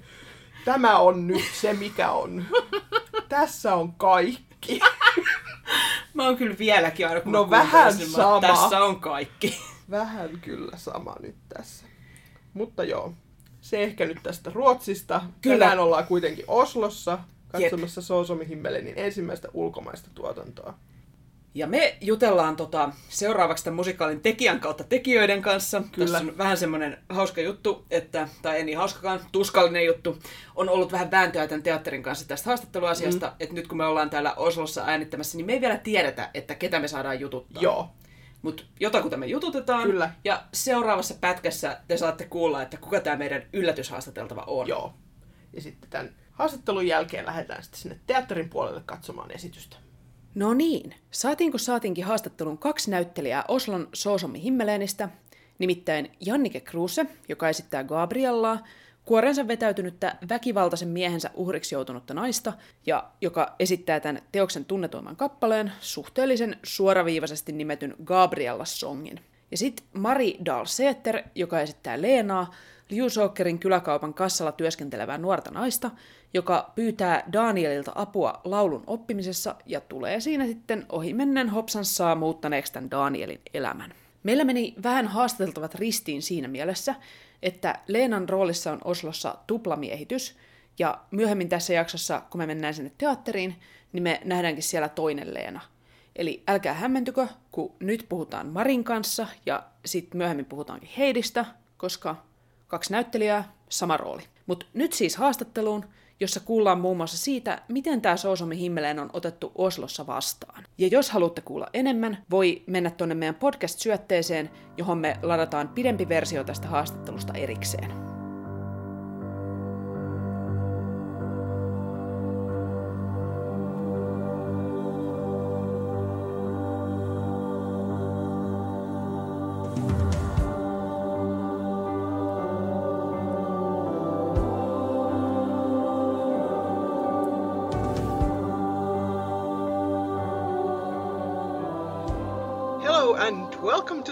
tämä on nyt se, mikä on. Tässä on kaikki. Mä oon kyllä vieläkin aina, kun No mä vähän sen, mä- sama. Tässä on kaikki. Vähän kyllä sama nyt tässä. Mutta joo, se ehkä nyt tästä Ruotsista. Kyllä. Tänään ollaan kuitenkin Oslossa katsomassa Soosomi Himmelenin ensimmäistä ulkomaista tuotantoa. Ja me jutellaan tota, seuraavaksi tämän musikaalin tekijän kautta tekijöiden kanssa. Kyllä. Tässä on vähän semmoinen hauska juttu, että, tai ei niin hauskakaan, tuskallinen juttu. On ollut vähän vääntöä tämän teatterin kanssa tästä haastatteluasiasta, mm. että nyt kun me ollaan täällä Oslossa äänittämässä, niin me ei vielä tiedetä, että ketä me saadaan jututtaa. Joo, Mutta jotakuta me jututetaan. Kyllä. Ja seuraavassa pätkässä te saatte kuulla, että kuka tämä meidän yllätyshaastateltava on. joo. Ja sitten tämän haastattelun jälkeen lähdetään sitten sinne teatterin puolelle katsomaan esitystä. No niin, saatiinko saatinkin haastattelun kaksi näyttelijää Oslon Soosomi Himmeleenistä, nimittäin Jannike Kruse, joka esittää Gabriellaa, kuorensa vetäytynyttä väkivaltaisen miehensä uhriksi joutunutta naista, ja joka esittää tämän teoksen tunnetuimman kappaleen, suhteellisen suoraviivaisesti nimetyn Gabriella-songin. Ja sitten Mari Dahlseter, joka esittää Leenaa, Liusåkerin kyläkaupan kassalla työskentelevää nuorta naista, joka pyytää Danielilta apua laulun oppimisessa ja tulee siinä sitten ohimennen hopsansaa muuttaneeksi tämän Danielin elämän. Meillä meni vähän haastateltavat ristiin siinä mielessä, että Leenan roolissa on Oslossa tuplamiehitys, ja myöhemmin tässä jaksossa, kun me mennään sinne teatteriin, niin me nähdäänkin siellä toinen Leena. Eli älkää hämmentykö, kun nyt puhutaan Marin kanssa ja sitten myöhemmin puhutaankin Heidistä, koska kaksi näyttelijää, sama rooli. Mutta nyt siis haastatteluun jossa kuullaan muun muassa siitä, miten tämä Soosomi Himmeleen on otettu Oslossa vastaan. Ja jos haluatte kuulla enemmän, voi mennä tuonne meidän podcast-syötteeseen, johon me ladataan pidempi versio tästä haastattelusta erikseen.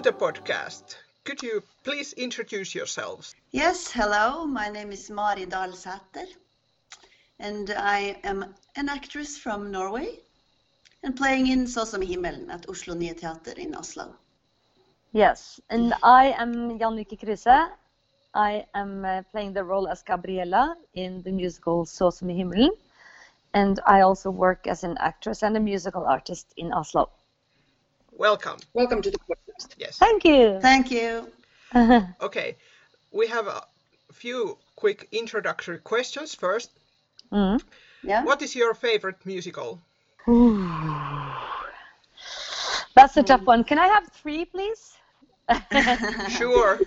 The podcast. Could you please introduce yourselves? Yes, hello. My name is Mari Dalsater, and I am an actress from Norway and playing in Så som himmelen at Oslo Nye Teater in Oslo. Yes, and I am Jannike Kruse. I am uh, playing the role as Gabriella in the musical Så som himmelen, and I also work as an actress and a musical artist in Oslo. Welcome. Welcome to the podcast. Yes. Thank you. Thank you. okay, we have a few quick introductory questions first. Mm. Yeah. What is your favorite musical? That's a tough one. Can I have three, please? sure.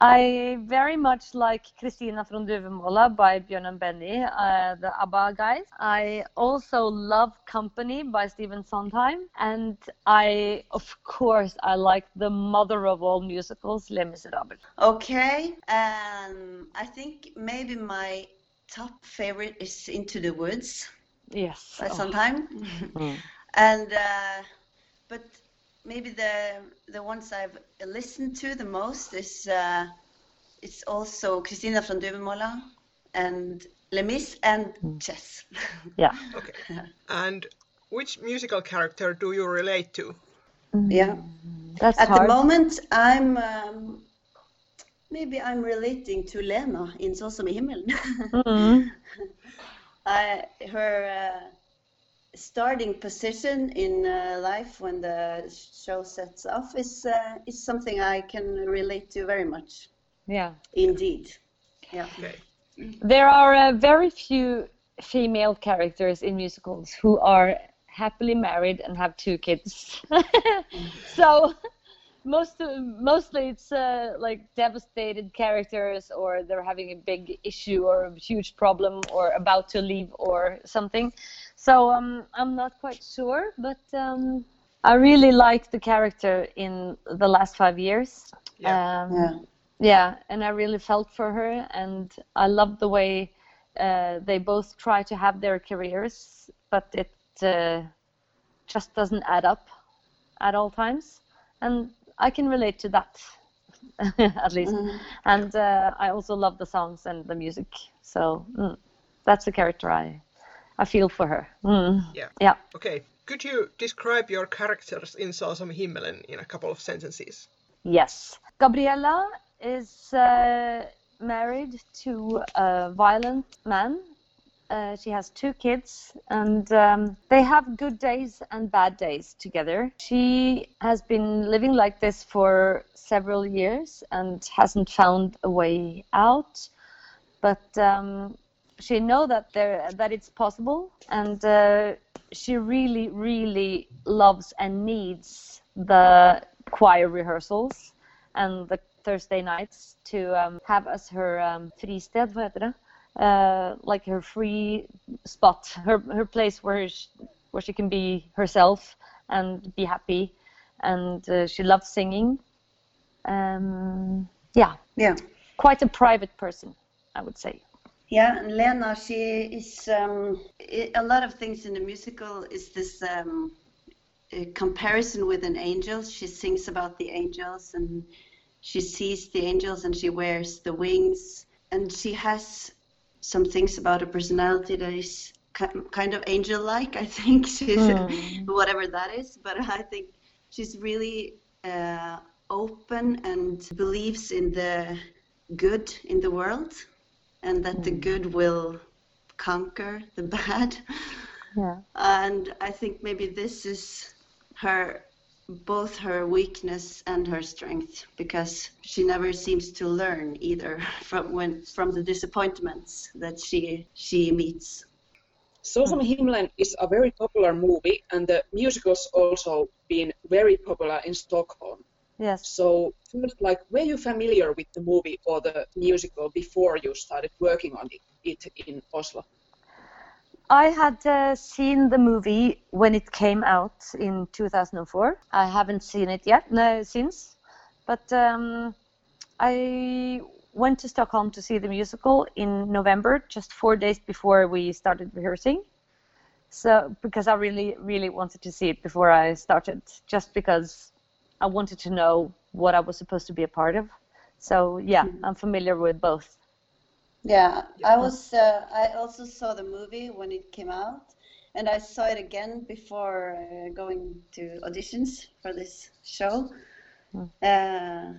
I very much like Kristina från Duvemåla by Björn and Benny, uh, the ABBA guys. I also love Company by Stephen Sondheim, and I, of course, I like the mother of all musicals, Les Miserables. Okay, um, I think maybe my top favorite is Into the Woods Yes. by Oh. Sondheim, Mm. and uh, but maybe the the ones I've listened to the most is uh, it's also Christina från Duvemåla and Les Mis and Chess. Yeah. Okay. And which musical character do you relate to? yeah. That's At hard. the moment, I'm um, maybe I'm relating to Lena in Så som i himmelen. Mm. I, her uh, starting position in uh, life when the show sets off is uh, is something I can relate to very much. Yeah. Indeed. Yeah. Okay. There are uh, very few female characters in musicals who are happily married and have two kids. so most mostly it's uh, like devastated characters or they're having a big issue or a huge problem or about to leave or something. So um, I'm not quite sure, but um, I really like the character in the last five years. Yeah. Um, Yeah. yeah, and I really felt for her, and I love the way uh, they both try to have their careers, but it uh, just doesn't add up at all times, and I can relate to that at least. And uh, I also love the songs and the music, so mm, that's the character I I feel for her. Mm. Yeah. Yeah. Okay. Could you describe your characters in Så som himmelen in a couple of sentences? Yes. Gabriella is uh, married to a violent man. Uh, she has two kids, and um, they have good days and bad days together. She has been living like this for several years and hasn't found a way out. But um, she know that there that it's possible, and uh, she really, really loves and needs the choir rehearsals and the Thursday nights to um, have as her um, fristed, vad heter det? Uh, like her free spot, her her place where she, where she can be herself and be happy, and uh, she loves singing. Um, yeah, Yeah. quite a private person, I would say. Yeah, and Lena, she is um, a lot of things in the musical is this um, comparison with an angel. She sings about the angels and she sees the angels and she wears the wings and she has some things about her personality that is kind of angel-like. I think she's whatever that is, but I think she's really uh, open and believes in the good in the world and that the hmm. good will conquer the bad. Yeah. And I think maybe this is her both her weakness and her strength because she never seems to learn either from when from the disappointments that she she meets. So from Himlen is a very popular movie, and the musical's also been very popular in Stockholm. Yes. So first, like, were you familiar with the movie or the musical before you started working on it, it in Oslo? I had uh, seen the movie when it came out in 2004. I haven't seen it yet no, since, but um, I went to Stockholm to see the musical in November, just four days before we started rehearsing. So because I really, really wanted to see it before I started, just because I wanted to know what I was supposed to be a part of. So yeah, I'm familiar with both. Yeah, I was. Uh, I also saw the movie when it came out, and I saw it again before uh, going to auditions for this show. Uh,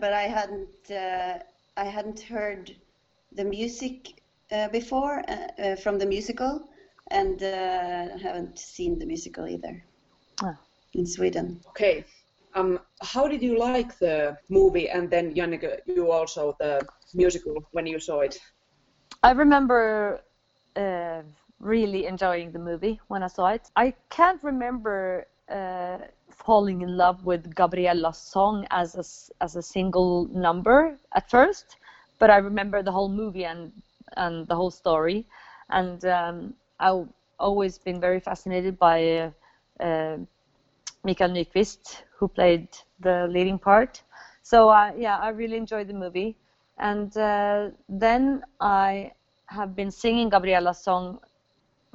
but I hadn't. Uh, I hadn't heard the music uh, before uh, uh, from the musical, and uh, haven't seen the musical either Ah. in Sweden. Okay. Um, how did you like the movie, and then Janneke, you also the musical when you saw it? I remember uh, really enjoying the movie when I saw it. I can't remember uh, falling in love with Gabriella's song as a, as a single number at first, but I remember the whole movie and and the whole story, and um, I've always been very fascinated by uh, uh, Mikael Nyqvist, who played the leading part. So uh, yeah, I really enjoyed the movie. And uh, then I have been singing Gabriella's song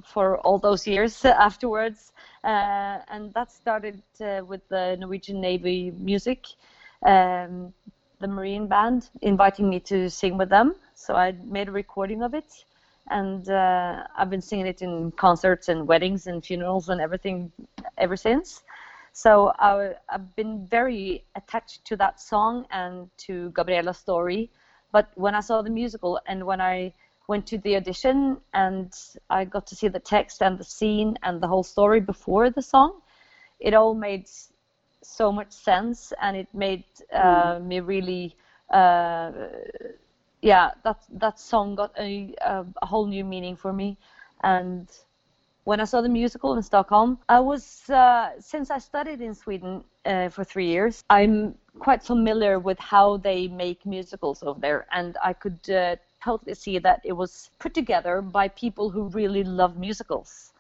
for all those years afterwards, uh, and that started uh, with the Norwegian Navy music, um, the Marine band inviting me to sing with them. So I made a recording of it, and uh, I've been singing it in concerts and weddings and funerals and everything ever since. So I, I've been very attached to that song and to Gabriela's story. But when I saw the musical and when I went to the audition and I got to see the text and the scene and the whole story before the song, it all made so much sense and it made uh, me really uh, yeah that that song got a, a, a whole new meaning for me and when I saw the musical in Stockholm, I was uh, since I studied in Sweden uh, for three years. I'm quite familiar with how they make musicals over there, and I could uh, totally see that it was put together by people who really love musicals.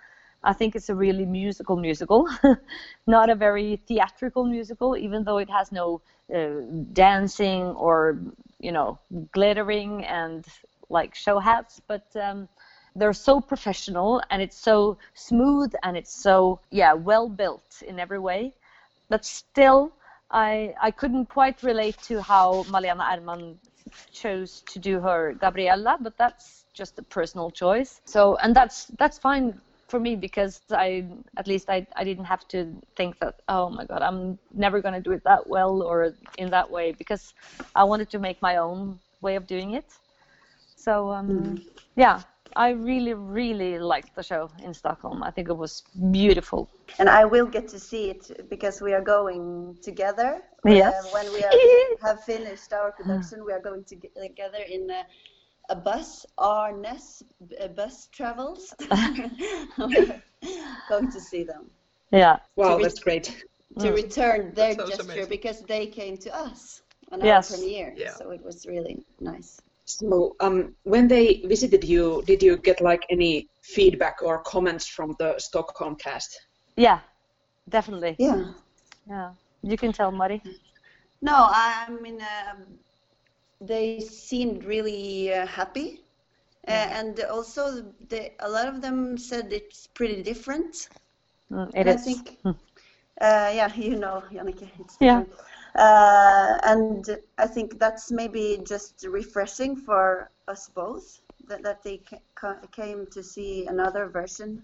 I think it's a really musical musical, not a very theatrical musical, even though it has no uh, dancing or you know glittering and like show hats, but. Um, they're so professional and it's so smooth and it's so yeah well built in every way. But still i i couldn't quite relate to how malena Erdman chose to do her gabriella but that's just a personal choice. So and that's that's fine for me because i at least i, I didn't have to think that oh my god i'm never going to do it that well or in that way because i wanted to make my own way of doing it. So um, yeah I really, really liked the show in Stockholm. I think it was beautiful. And I will get to see it because we are going together. Yes. Uh, when we are, have finished our production, we are going to get together in a, a bus, Arnes uh, bus travels. going to see them. Yeah. Wow, To that's great. To return their sounds gesture amazing. because they came to us on Yes. our premiere. Yeah. So it was really nice. So, um, when they visited you, did you get like any feedback or comments from the Stockholm cast? Yeah, definitely. Yeah. Yeah. You can tell, Mari. No, I mean, um, they seemed really uh, happy. Uh, and also, they, a lot of them said it's pretty different. Mm, And it I think, Hmm. uh, yeah, you know, Janneke, it's Yeah. different. Uh, and I think that's maybe just refreshing for us both that, that they ca- ca- came to see another version,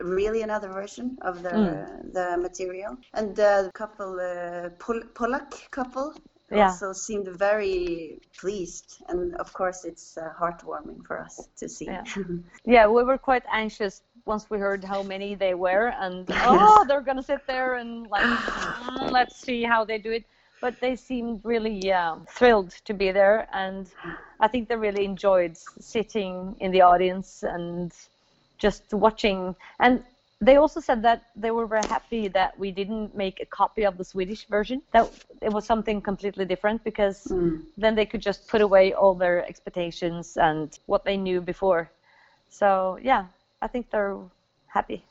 really another version of the Mm. the material. And the couple, uh, Pol- Polak couple, Yeah. also seemed very pleased. And of course, it's uh, heartwarming for us to see. Yeah. Yeah, we were quite anxious once we heard how many they were, and oh, they're gonna sit there and like, "Mm, let's see how they do it. But they seemed really uh, thrilled to be there, and I think they really enjoyed sitting in the audience and just watching. And they also said that they were very happy that we didn't make a copy of the Swedish version. That it was something completely different because then they could just put away all their expectations and what they knew before. So yeah, I think they're happy.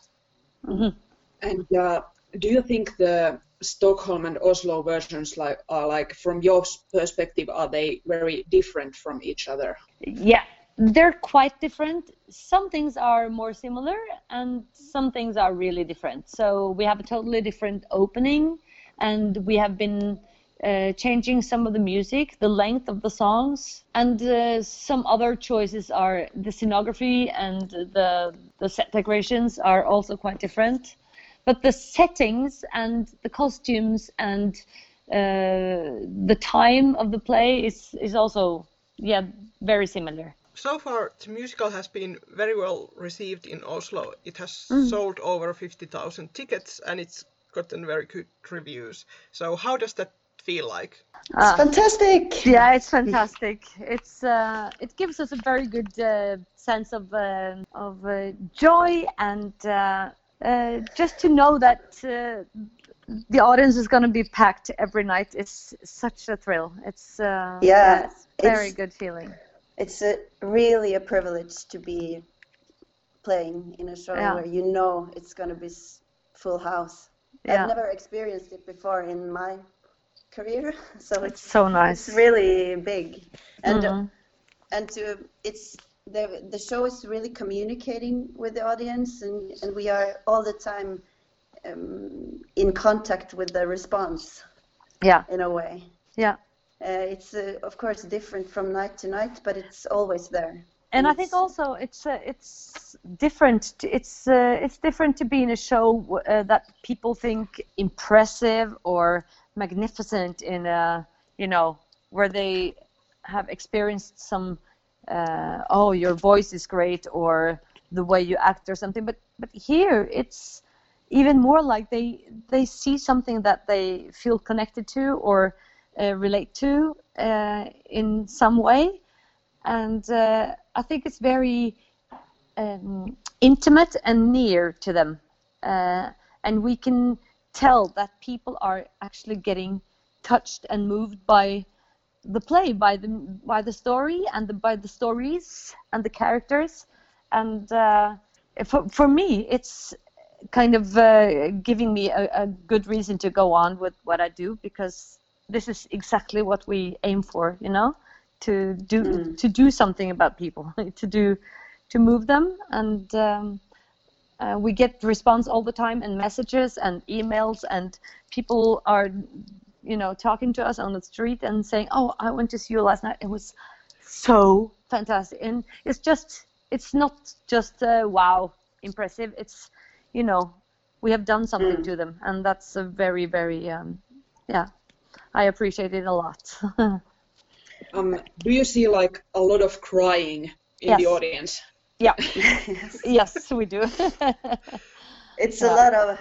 And uh, do you think the Stockholm and Oslo versions like are like from your perspective are they very different from each other? Yeah, they're quite different. Some things are more similar, and some things are really different. So we have a totally different opening, and we have been uh, changing some of the music, the length of the songs, and uh, some other choices are the scenography and the the set decorations are also quite different. But the settings and the costumes and uh, the time of the play is is also yeah very similar. So far, the musical has been very well received in Oslo. It has sold over 50,000 tickets and it's gotten very good reviews. So, how does that feel like? It's fantastic. Yeah, it's fantastic. It's uh, it gives us a very good uh, sense of uh, of uh, joy and uh, just to know that uh, the audience is going to be packed every night is such a thrill. It's uh, Yeah, it's very it's- good feeling. It's a, really a privilege to be playing in a show Yeah. where you know it's going to be full house. Yeah. I've never experienced it before in my career, so It's it's so nice. it's really big, and Mhm. and to it's the the show is really communicating with the audience, and and we are all the time um, in contact with the response Yeah, in a way. yeah. Uh, it's uh, of course different from night to night, but it's always there. and I think also it's uh, it's different. To, it's uh, it's different to be in a show uh, that people think impressive or magnificent in a you know where they have experienced some uh, oh your voice is great or the way you act or something. But but here it's even more like they they see something that they feel connected to or uh, relate to uh, in some way and uh, I think it's very um, intimate and near to them, uh, and we can tell that people are actually getting touched and moved by the play, by the by the story and the, by the stories and the characters, and uh, for for me, it's kind of uh, giving me a, a good reason to go on with what I do because this is exactly what we aim for, you know to do to do something about people to do to move them. And um, uh, we get response all the time and messages and emails and people are you know talking to us on the street and saying oh i went to see you last night it was so fantastic and it's just it's not just uh, wow impressive it's you know we have done something to them and that's a very very um, yeah i appreciate it a lot Um, do you see like a lot of crying in the Yes. audience? Yeah. yes, we do. It's a lot of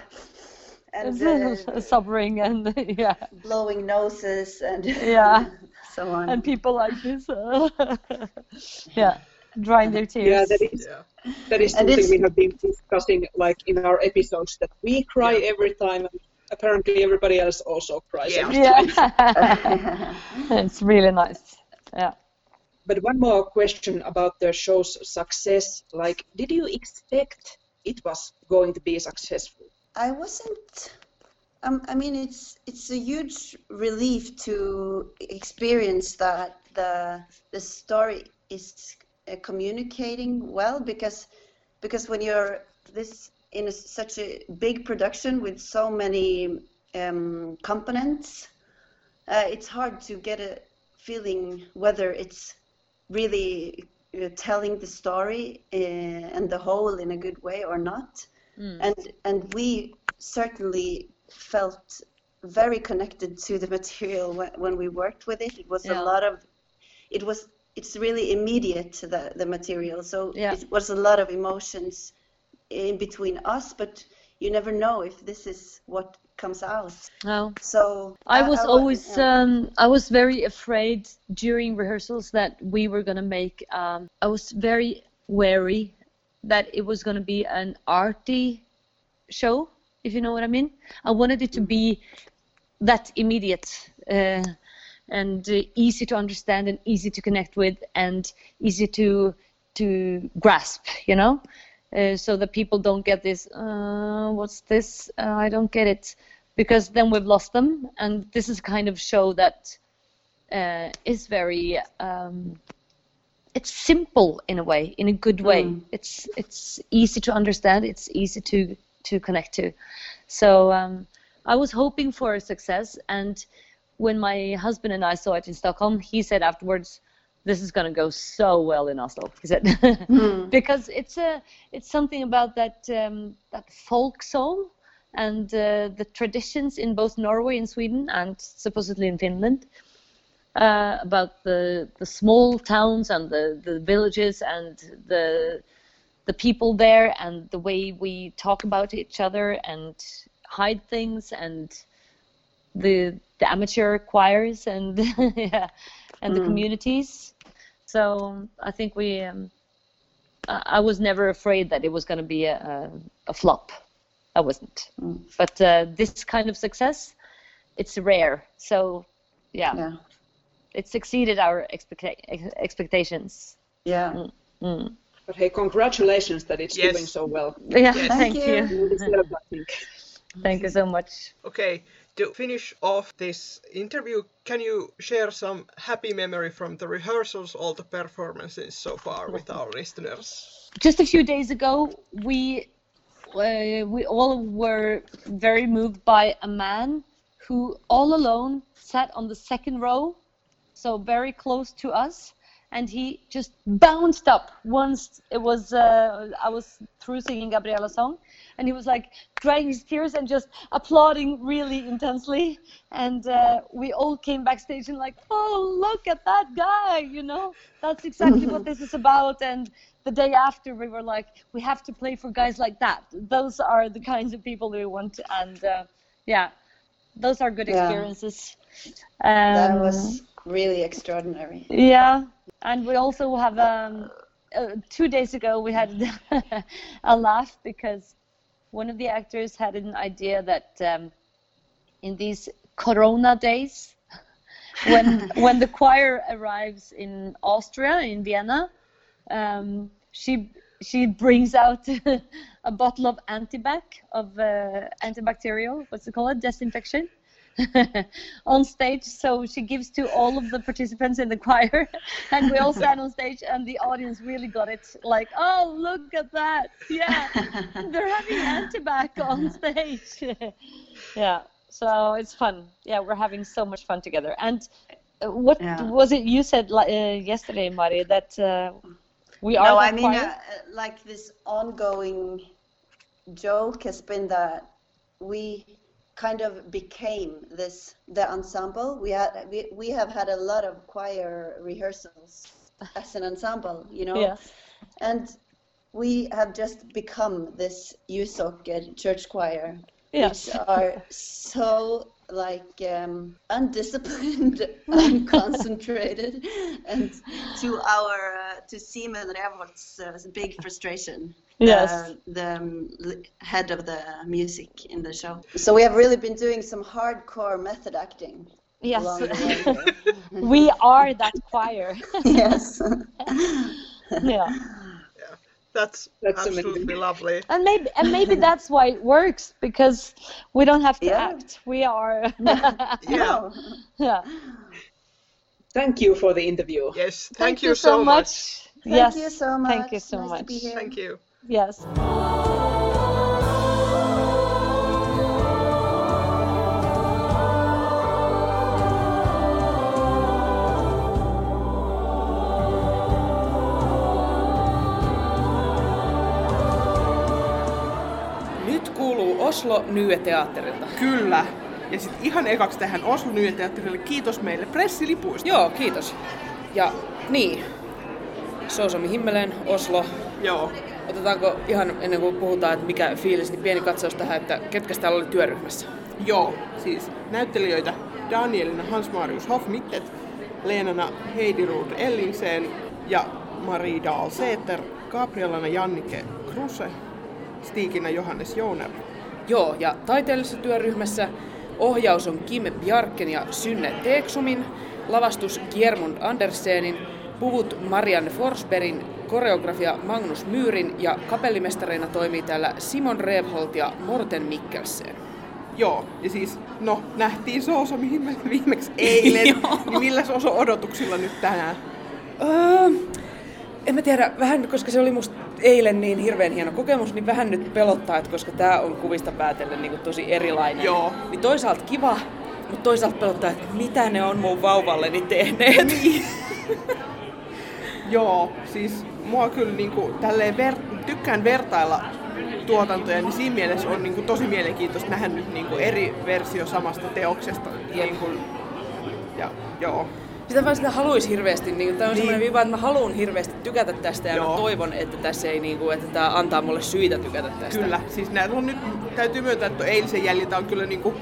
and It's uh, Suffering and yeah, blowing noses and Yeah. so on. and people like this. yeah, drying their tears. Yeah, that is Yeah. that is something it's- we have been discussing like in our episodes that we cry every time and apparently everybody else also cries Yeah. every time. Yeah, it's really nice. Yeah. But one more question about the show's success. Like, did you expect it was going to be successful? I wasn't. Um, I mean, it's it's a huge relief to experience that the the story is uh, communicating well because because when you're this in a, such a big production with so many um, components, uh, it's hard to get a feeling whether it's really uh, telling the story uh, and the whole in a good way or not and and we certainly felt very connected to the material when, when we worked with it it was Yeah. a lot of it was it's really immediate to the the material so Yeah. it was a lot of emotions in between us, but you never know if this is what comes out. No. So I was wa- always yeah. um, I was very afraid during rehearsals that we were gonna make. Um, I was very wary that it was gonna be an arty show, if you know what I mean. I wanted it to be that immediate uh, and uh, easy to understand and easy to connect with and easy to to grasp, you know. Uh, so that people don't get this, uh, what's this? Uh, I don't get it, because then we've lost them. And this is kind of show that uh, is very, um, it's simple in a way, in a good way. It's it's easy to understand. It's easy to to connect to. So um, I was hoping for a success, and when my husband and I saw it in Stockholm, he said afterwards, "This is going to go so well in Oslo." He said, because it's a it's something about that um, that folk soul and uh, the traditions in both Norway and Sweden, and supposedly in Finland, uh, about the the small towns and the the villages and the the people there and the way we talk about each other and hide things and the the amateur choirs and yeah, and the communities. So I think we um, I was never afraid that it was going to be a, a, a flop. I wasn't. But uh, this kind of success, it's rare. So yeah, yeah, it exceeded our expecta- expectations. yeah. But hey, congratulations that it's Yes. doing so well. Yeah, Yes. thank, Thank you. you. You deserve, Thank you so much. Okay, to finish off this interview, can you share some happy memory from the rehearsals, all the performances so far with our listeners? just a few days ago, we uh, we all were very moved by a man who all alone sat on the second row, so very close to us, and he just bounced up once it was uh, I was through singing Gabriela's song, and he was like drying his tears and just applauding really intensely, and uh, we all came backstage and like, oh look at that guy, you know, that's exactly what this is about, and the day after we were like we have to play for guys like that. Those are the kinds of people we want. And uh, yeah those are good Yeah. experiences. Um, That was really extraordinary. yeah and we also have um, uh, two days ago we had a laugh because one of the actors had an idea that um, in these corona days when when the choir arrives in austria in vienna um, she she brings out a bottle of antibac of uh, antibacterial what's it called disinfection on stage so she gives to all of the participants in the choir. And we all stand on stage and the audience really got it like oh look at that. Yeah. They're having antibac on stage. Yeah. So it's fun. Yeah we're having so much fun together. And uh, what Yeah. was it you said uh, yesterday Mari that uh, we are No, I mean, uh, like this ongoing joke has been that we kind of became this the ensemble. We had we, we have had a lot of choir rehearsals as an ensemble, you know, yes and we have just become this Usoker church choir, Yes. which are so like um, undisciplined, unconcentrated, and to our uh, to Simon Revolt's uh, big frustration. Yes. uh, the um, head of the music in the show. So we have really been doing some hardcore method acting. yes along the way here. we are that choir yes. yeah That's, That's absolutely amazing. lovely. and maybe and maybe that's why it works because we don't have to Yeah. act we are Yeah. yeah Thank you for the interview. Yes, thank, you, so much. Thank yes you so much. thank you so nice much To be here. Thank you. yes Oslo Nye Teatterilta. Kyllä. Ja sitten ihan ekaksi tähän Oslo Nye Teatterille kiitos meille pressilipuista. Joo, kiitos. Ja niin, Sousami Himmelen, Oslo, Joo. otetaanko ihan ennen kuin puhutaan, että mikä fiilis, niin pieni katsaus tähän, että ketkä täällä oli työryhmässä? Joo, siis näyttelijöitä Danielina Hans-Marius Hoffmittet, Leenana Heidi Rud Ellingseen ja Marie Dahl Seeter, Gabrielana Jannike Kruse, Stiikinä Johannes Jouner. Joo, ja taiteellisessa työryhmässä ohjaus on Kim Bjarken ja Synne Teeksumin, lavastus Giermund Andersenin, puvut Marianne Forsbergin, koreografia Magnus Myyrin ja kapellimestareina toimii täällä Simon Revholt ja Morten Mikkelsen. Joo, ja siis, no, nähtiin Sooso mihin me viimeksi eilen, niin millä Sooso odotuksilla nyt tänään? Öö, en mä tiedä, vähän koska se oli musta eilen niin hirveän hieno kokemus, niin vähän nyt pelottaa, että koska tää on kuvista päätellen niin tosi erilainen. Joo. Niin toisaalta kiva, mutta toisaalta pelottaa, että mitä ne on mun vauvalleni tehneet. Niin. Joo, siis mua kyllä niinku, tälleen ver- tykkään vertailla tuotantoja, niin siinä mielessä on niinku, tosi mielenkiintoista nähdä nyt niinku, eri versio samasta teoksesta. Niinku, ja, joo. Sitä vaan sitä haluaisi hirveästi, niin tämä on Niin. semmoinen viiva, että mä haluan hirveästi tykätä tästä ja Joo. mä toivon, että tässä ei niinku, että tämä antaa mulle syitä tykätä tästä. Kyllä, siis nää on nyt, täytyy myöntää, että eilisen jäljiltä on kyllä niinku,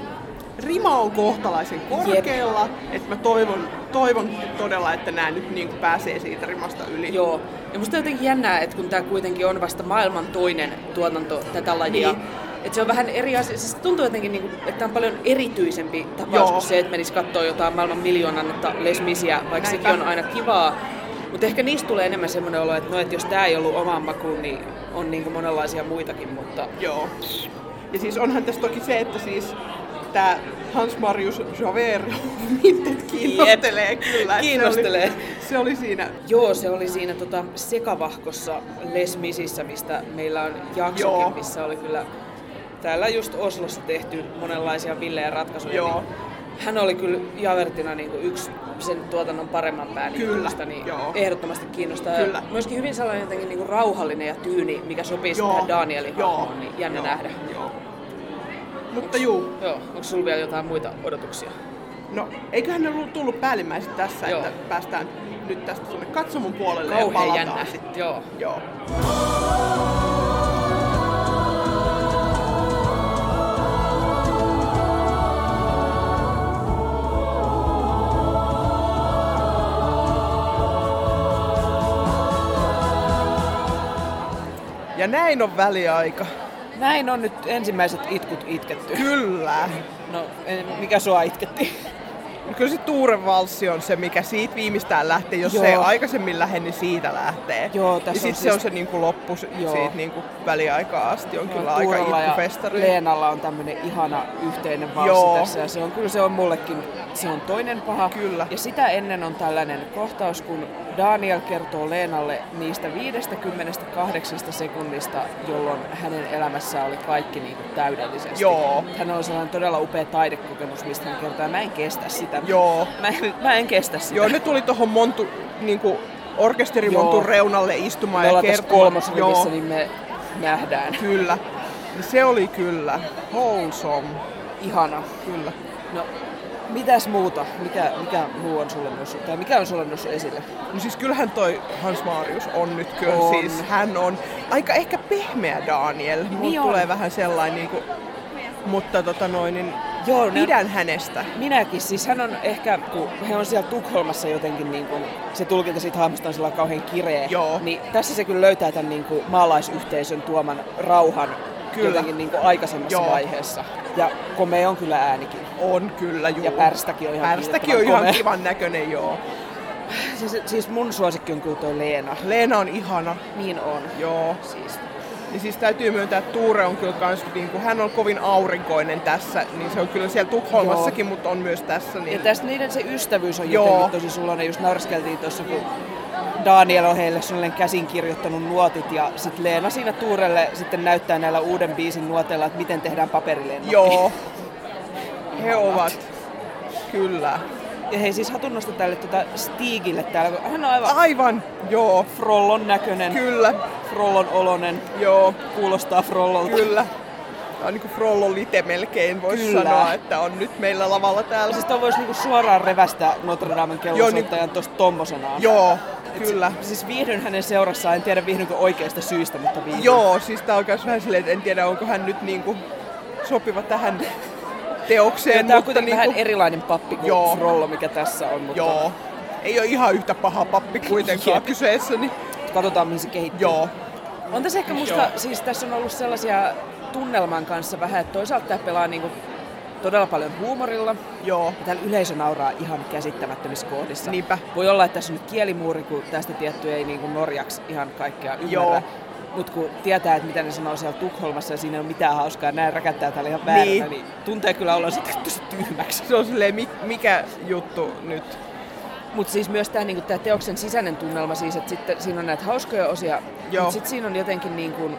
rima on kohtalaisen korkealla, että mä toivon, toivon todella, että nämä nyt niinku pääsee siitä rimasta yli. Joo. Ja musta on jotenkin jännää, että kun tämä kuitenkin on vasta maailman toinen tuotanto tätä lajia, Niin. Että se on vähän eri asia. Siis tuntuu jotenkin, niin kuin, että tämä on paljon erityisempi tapaus Joo. kuin se, että menisi katsoa jotain maailman miljoonannetta Les Misiä, vaikka Näinpä. sekin on aina kivaa. Mutta ehkä niistä tulee enemmän semmoinen olo, että, no, että jos tämä ei ollut omaan makuun, niin on niin kuin monenlaisia muitakin. Mutta Joo. Ja siis onhan tässä toki se, että siis tämä Hans Marius Javert Mintet kiinnostelee kyllä. että Kiinnostelee. Se oli, se oli siinä. Joo, se oli siinä tota, sekavahkossa Les Misissä, mistä meillä on jaksokin, Joo. missä oli kyllä täällä just Oslossa tehty monenlaisia villejä ratkaisuja. Joo. Niin hän oli kyllä Javertina niin kuin yksi sen tuotannon paremman pään Kyllä, niin joo. ehdottomasti kiinnostaa. Kyllä. Ja myöskin hyvin sellainen jotenkin niin kuin rauhallinen ja tyyni, mikä sopii Joo. tähän Danielin Joo. hahmoon, niin jännä Joo. nähdä. Joo. Mutta juu, Joo, onko sulla vielä jotain muita odotuksia? no eiköhän ne ollut tullut päällimmäiset tässä, Joo. että päästään nyt tästä tuonne katsomon puolelle ja Kauhean palataan jännä. sitten. Joo. Joo. Näin on väliaika. Näin on nyt ensimmäiset itkut itketty. Kyllä. No, mikä sua itketti? Kyllä se Tuuren valssi on se, mikä siitä viimeistään lähtee. Jos Joo. se ei aikaisemmin lähde, niin siitä lähtee. Joo, ja tässä sitten on se siis- on se niinku loppu s- Joo. siitä niinku väliaikaa asti. On kyllä Joo, aika ja itkufestari. Leenalla on tämmönen ihana yhteinen valssi Joo. tässä ja se on kyllä se on mullekin se on toinen paha. Kyllä. Ja sitä ennen on tällainen kohtaus, kun Daniel kertoo Leenalle niistä 58 sekunnista, jolloin hänen elämässään oli kaikki niin kuin täydellisesti. Joo. Hän on sellainen todella upea taidekokemus, mistä hän kertoo, mä en kestä sitä. Joo. Mä en, mä en kestä sitä. Joo, ne tuli tuohon montu, niinku, orkesterimontun Joo. reunalle istumaan Me ja kertomaan. kolmosrivissä, niin me nähdään. Kyllä. Niin Se oli kyllä wholesome. Ihana. Kyllä. No, mitäs muuta? Mikä, mikä muu on sulle noussut, tai mikä on sulle noussut esille? No siis kyllähän toi Hans Marius on nyt kyllä On. siis, hän on aika ehkä pehmeä Daniel. Mulla Niin on. tulee vähän sellainen niinku, mutta tota noin, niin Joo, ne- pidän hänestä. Minäkin, siis hän on ehkä, kun he on siellä Tukholmassa jotenkin, niin kuin, se tulkinta siitä hahmosta on kauhean kireä, Joo. niin tässä se kyllä löytää tämän niin kuin, maalaisyhteisön tuoman rauhan Kyllä. jotenkin niin aikaisemmassa Joo. vaiheessa. Ja komea on kyllä äänikin. On kyllä, juu. Ja pärstäkin on ihan Pärstäkin on ihan komea. kivan näköinen, joo. Siis, siis mun suosikki on kyllä toi Leena. Leena on ihana, Niin on. joo. Siis. Ja siis täytyy myöntää, että Tuure on kyllä kans, niin kuin, hän on kovin aurinkoinen tässä, niin se on kyllä siellä Tukholmassakin, mutta on myös tässä. Ja Niin... tästä niiden se ystävyys on Joo. jotenkin tosi suloinen. Just naureskeltiin tuossa, kun Daniel on heille suunnilleen käsin kirjoittanut nuotit ja sitten Leena siinä Tuurelle sitten näyttää näillä uuden biisin nuoteilla, että miten tehdään paperilennot. Joo, he ovat, kyllä. Ja hei siis hatunnosta tälle tuota Stigille täällä. kun Hän on aivan Aivan, joo, Frollon näköinen, kyllä, Frollon olonen, joo, kuulostaa Frollolta. kyllä. Tämä on niin kuin Frollo Lite melkein, voisi Kyllä. sanoa, että on nyt meillä lavalla Ja täällä. siis toi voisi niinku suoraan revästä Notre Damen kellosoittajan tuosta tommosenaan. Joo, Kyllä. Siis viihdyn hänen seurassaan, en tiedä viihdynkö oikeasta syistä, mutta viihdyn. Joo, siis tää on myös vähän silleen, että en tiedä onko hän nyt niinku sopiva tähän teokseen. Tämä on mutta kuitenkin niinku, vähän erilainen pappi kuin Joo. Frollo, mikä tässä on, mutta Joo. Ei ole ihan yhtä paha pappi kuitenkaan Jep. kyseessä, niin katsotaan mihin se kehittyy. joo. On tässä ehkä musta, Joo. siis tässä on ollut sellaisia tunnelman kanssa vähän, että toisaalta tämä pelaa niinku todella paljon huumorilla. Joo. Ja täällä yleisö nauraa ihan käsittämättömissä kohdissa. Niinpä. Voi olla, että tässä on nyt kielimuuri, kun tästä tietty ei niinku norjaksi ihan kaikkea ymmärrä. Joo. Mutta kun tietää, että mitä ne sanoo siellä Tukholmassa ja siinä ei ole mitään hauskaa, näin räkättää täällä ihan vääränä, niin. Niin. niin tuntee kyllä olla sitten tosi tyhmäksi. Se on silleen, mi- mikä juttu nyt. Mutta siis myös tämä niinku, tää teoksen sisäinen tunnelma, siis, että sitten siinä on näitä hauskoja osia, mutta sitten siinä on jotenkin niinku,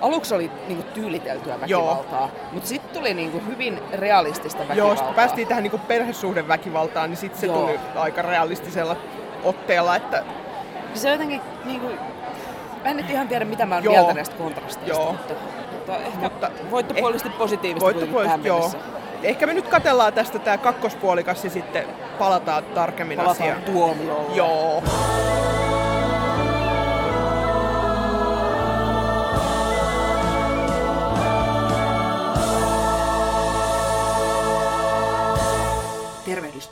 aluksi oli niinku tyyliteltyä väkivaltaa, mutta sitten tuli niinku hyvin realistista Joo, väkivaltaa. sitten päästiin tähän niinku perhesuhdeväkivaltaan, niin sitten se Joo. tuli aika realistisella otteella, että Se on jotenkin niinku, mä en nyt ihan tiedä mitä mä oon Joo. mieltä näistä kontrasteista, Joo. mutta, mutta ehkä Mutta- voittopuolisesti positiivista voitto kuitenkin pois, tähän joo. mennessä. Ehkä me nyt katellaan tästä tää kakkospuolikas ja sitten palataan tarkemmin Palataan asiaan. tuomiolle. Joo.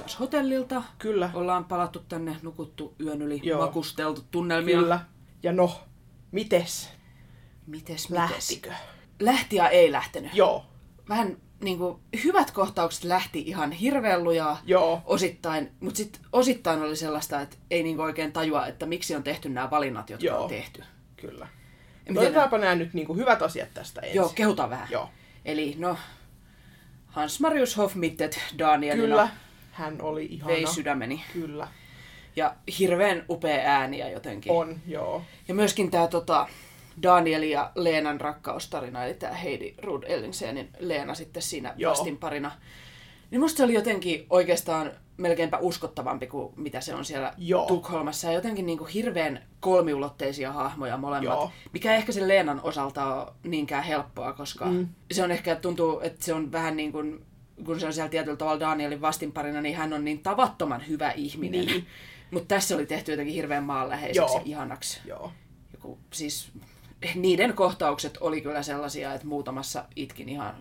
Taas hotellilta. Kyllä. Ollaan palattu tänne, nukuttu yön yli, Joo. makusteltu tunnelmia. Kyllä. Ja no, mites? Mites, mites? Lähtikö? Lähti ja ei lähtenyt. Joo. Vähän niin kuin, hyvät kohtaukset lähti ihan hirveän lujaa Joo. osittain, mutta sitten osittain oli sellaista, että ei niin oikein tajua, että miksi on tehty nämä valinnat, jotka Joo. on tehty. Kyllä. Otetaanpa nämä nyt niinku hyvät asiat tästä ensin. Joo, kehutaan vähän. Joo. Eli no, Hans Marius Hofmittet Danielina Kyllä. Hän oli ihana. vei sydämeni. Kyllä. Ja hirveän upea ääniä jotenkin. On, joo. Ja myöskin tämä tota, Daniel ja Leenan rakkaustarina, eli tämä Heidi Rud Ellingsenin Leena sitten siinä Joo. vastinparina. Niin musta se oli jotenkin oikeastaan melkeinpä uskottavampi kuin mitä se on siellä Joo. Tukholmassa. Ja jotenkin niin kuin hirveän kolmiulotteisia hahmoja molemmat. Joo. Mikä ehkä sen Leenan osalta ole niinkään helppoa, koska mm. se on ehkä tuntuu, että se on vähän niin kuin, kun se on siellä tietyllä tavalla Danielin vastinparina, niin hän on niin tavattoman hyvä ihminen. Niin. Mutta tässä oli tehty jotenkin hirveän maanläheiseksi Joo. ja ihanaksi Joo. joku, siis niiden kohtaukset oli kyllä sellaisia, että muutamassa itkin ihan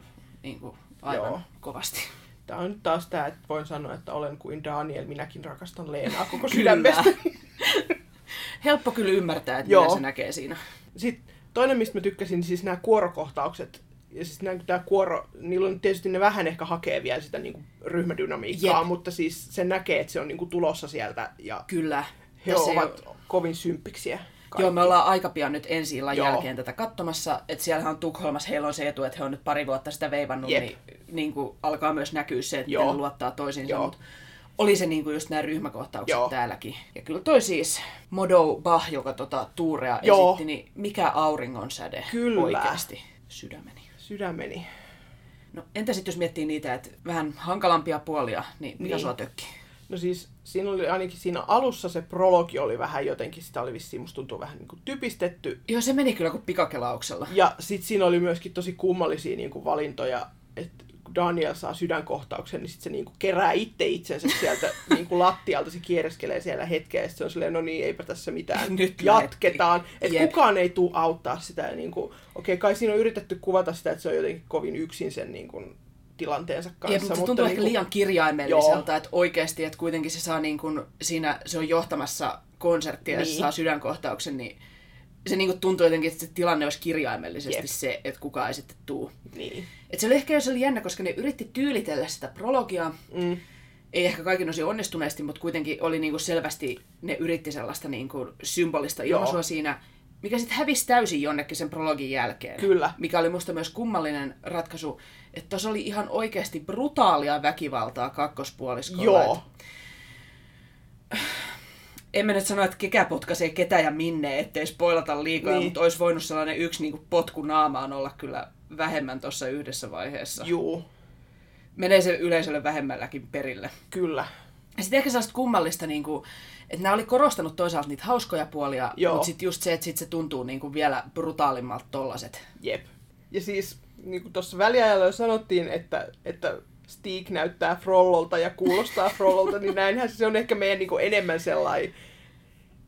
niin kuin, aivan Joo. Kovasti. Tämä on nyt taas tämä, että voin sanoa, että olen kuin Daniel, minäkin rakastan Leenaa koko sydämestä. Helppo kyllä ymmärtää, että Joo. mitä se näkee siinä. Sitten toinen, mistä mä tykkäsin, siis nämä kuorokohtaukset. Ja siis nämä, tämä kuoro, niillä on tietysti ne vähän ehkä hakee vielä sitä niin kuin ryhmädynamiikkaa, Jep. mutta siis sen näkee, että se on niin kuin tulossa sieltä ja Kyllä. he ei ovat ole- kovin symppisiä. kaikki. Joo, me ollaan aika pian nyt ensi illan Joo. jälkeen tätä katsomassa. Että siellähän on Tukholmassa, heillä on se etu, että he on nyt pari vuotta sitä veivannut, Jep. niin, niin kuin alkaa myös näkyä se, että Joo. luottaa toisiinsa. Joo. Mut oli se niin kuin just nämä ryhmäkohtaukset Joo. täälläkin. Ja kyllä toi siis Modo Bah, joka tota Tuurea Joo. esitti, niin mikä auringon säde Kyllä. oikeasti sydämeni. Sydämeni. No entä sitten jos miettii niitä, että vähän hankalampia puolia, niin mikä Niin. sua tökki? No siis siinä oli ainakin siinä alussa se prologi oli vähän jotenkin, sitä oli vissiin musta tuntuu vähän niin kuin typistetty. Joo, se meni kyllä kuin pikakelauksella. Ja sitten siinä oli myöskin tosi kummallisia niin kuin valintoja, että Daniel saa sydänkohtauksen, niin sitten se niin kuin kerää itse itsensä sieltä niin kuin lattialta, se kiereskelee siellä hetkeä, ja se on silleen, no niin, eipä tässä mitään, Nyt jatketaan. Että kukaan ei tule auttaa sitä. ja Niin kuin, okei, kai siinä on yritetty kuvata sitä, että se on jotenkin kovin yksin sen niin kuin, tilanteensa kanssa. Ja, mutta se tuntuu niin ehkä kuin- liian kirjaimelliselta, että oikeasti, että kuitenkin se saa niin kuin, siinä, se on johtamassa konserttia ja se Niin. saa sydänkohtauksen, niin se niin kuin tuntuu jotenkin, että se tilanne olisi kirjaimellisesti Jep. se, että kukaan ei sitten tuu. Niin. Et se oli ehkä jos oli jännä, koska ne yritti tyylitellä sitä prologiaa. Mm. Ei ehkä kaikin osin onnistuneesti, mutta kuitenkin oli niinku selvästi, ne yritti sellaista niinku symbolista ilmaisua Joo. siinä, mikä sitten hävisi täysin jonnekin sen prologin jälkeen. Kyllä. Mikä oli musta myös kummallinen ratkaisu, että tuossa oli ihan oikeasti brutaalia väkivaltaa kakkospuoliskolla. Joo. Et en mä nyt sano, että kekä potkaisee ketä ja minne, ettei spoilata liikaa, Niin. mutta olisi voinut sellainen yksi niinku potku naamaan olla kyllä vähemmän tuossa yhdessä vaiheessa. Juu, Menee se yleisölle vähemmälläkin perille. kyllä. Ja sitten ehkä sellaista kummallista, niin kuin, että nämä oli korostanut toisaalta niitä hauskoja puolia, Joo. mutta sitten just se, että sit se tuntuu niin kuin vielä brutaalimmalta tollaset. Jep. Ja siis, niin kuin tuossa väliajalla jo sanottiin, että, että Stig näyttää Frollolta ja kuulostaa Frollolta, niin näinhän se on ehkä meidän niin kuin enemmän sellainen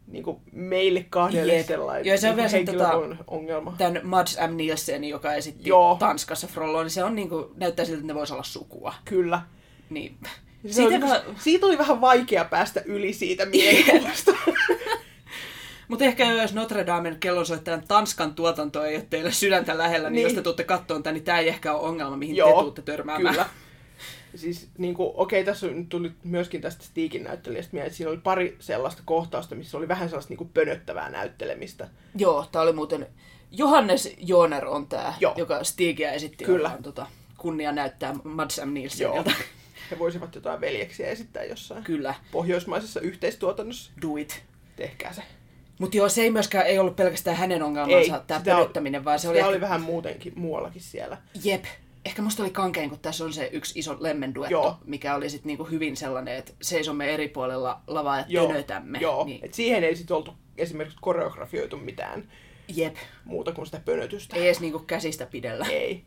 niin kuin meille kahdelle Jep. sellainen Joo, se on niin vielä henkilökohtainen ongelma. Tämän Mads M. Nielsen, joka esitti Joo. Tanskassa Frolloa, niin se on niinku, näyttää siltä, että ne voisi olla sukua. Kyllä. Niin. Se Siitä on, vaan- siitä oli vähän vaikea päästä yli siitä mielikuvasta. Mutta ehkä jos Notre Damen kellonsoittajan Tanskan tuotanto ei ole teille sydäntä lähellä, niin, Niin. jos te tuutte kattoon tämän, niin tämä ei ehkä ole ongelma, mihin Joo, te tuutte törmäämään. Kyllä. Siis niin kuin, okei, tässä nyt tuli myöskin tästä Stiikin näyttelijästä mieleen, että siinä oli pari sellaista kohtausta, missä oli vähän sellaista niin kuin pönöttävää näyttelemistä. Joo, tämä oli muuten... Johannes Joner on tämä, Joo. joka Stigia esitti. Kyllä. ollaan Tota, kunnia näyttää Mads M. Nielsenilta. He voisivat jotain veljeksiä esittää jossain Kyllä, pohjoismaisessa yhteistuotannossa. do it. Tehkää se. Mutta joo, se ei myöskään ei ollut pelkästään hänen ongelmansa, tämä pönöttäminen, vaan se oli, oli ehkä, vähän muutenkin muuallakin siellä. Jep. Ehkä musta oli kankein, kun tässä on se yksi iso lemmenduetto, Joo. mikä oli sitten niinku hyvin sellainen, että seisomme eri puolella lavaa ja Joo, tönötämme. joo. Niin, Et siihen ei sitten oltu esimerkiksi koreografioitu mitään jep. muuta kuin sitä pönötystä. Ei edes niinku käsistä pidellä. ei.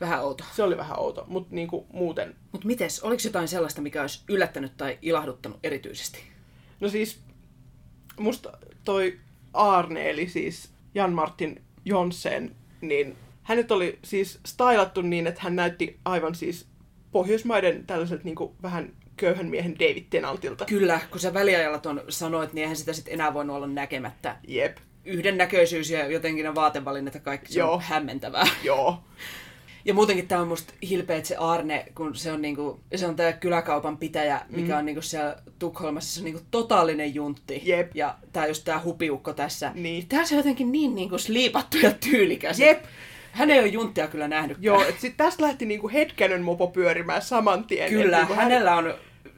Vähän outo. Se oli vähän outo, mutta niinku muuten Mutta mites, oliko jotain sellaista, mikä olisi yllättänyt tai ilahduttanut erityisesti? No siis, musta toi Arne, eli siis Jan Martin Jonsen, niin hänet oli siis stylattu niin, että hän näytti aivan siis Pohjoismaiden tällaiselta niin vähän köyhän miehen David Tennantilta. Kyllä, kun sä väliajalla ton sanoit, niin eihän sitä sitten enää voinut olla näkemättä. Jep, Yhdennäköisyys ja jotenkin ne vaatevalinnat ja kaikki, se Joo. on hämmentävää. joo. Ja muutenkin tämä on musta hilpeä, että se Arne, kun se on, niinku, se on tämä kyläkaupan pitäjä, mikä on niinku siellä Tukholmassa, se on niinku totaalinen juntti. Mm. Jep. Ja tää just tää hupiukko tässä. Niin. Se on jotenkin niin niinku sliipattu ja tyylikäs. Jep. Hän ei ole junttia kyllä nähnytkään. Joo, että sitten tästä lähti niinku hetkänön mopo pyörimään saman tien. Kyllä, niinku hänellä on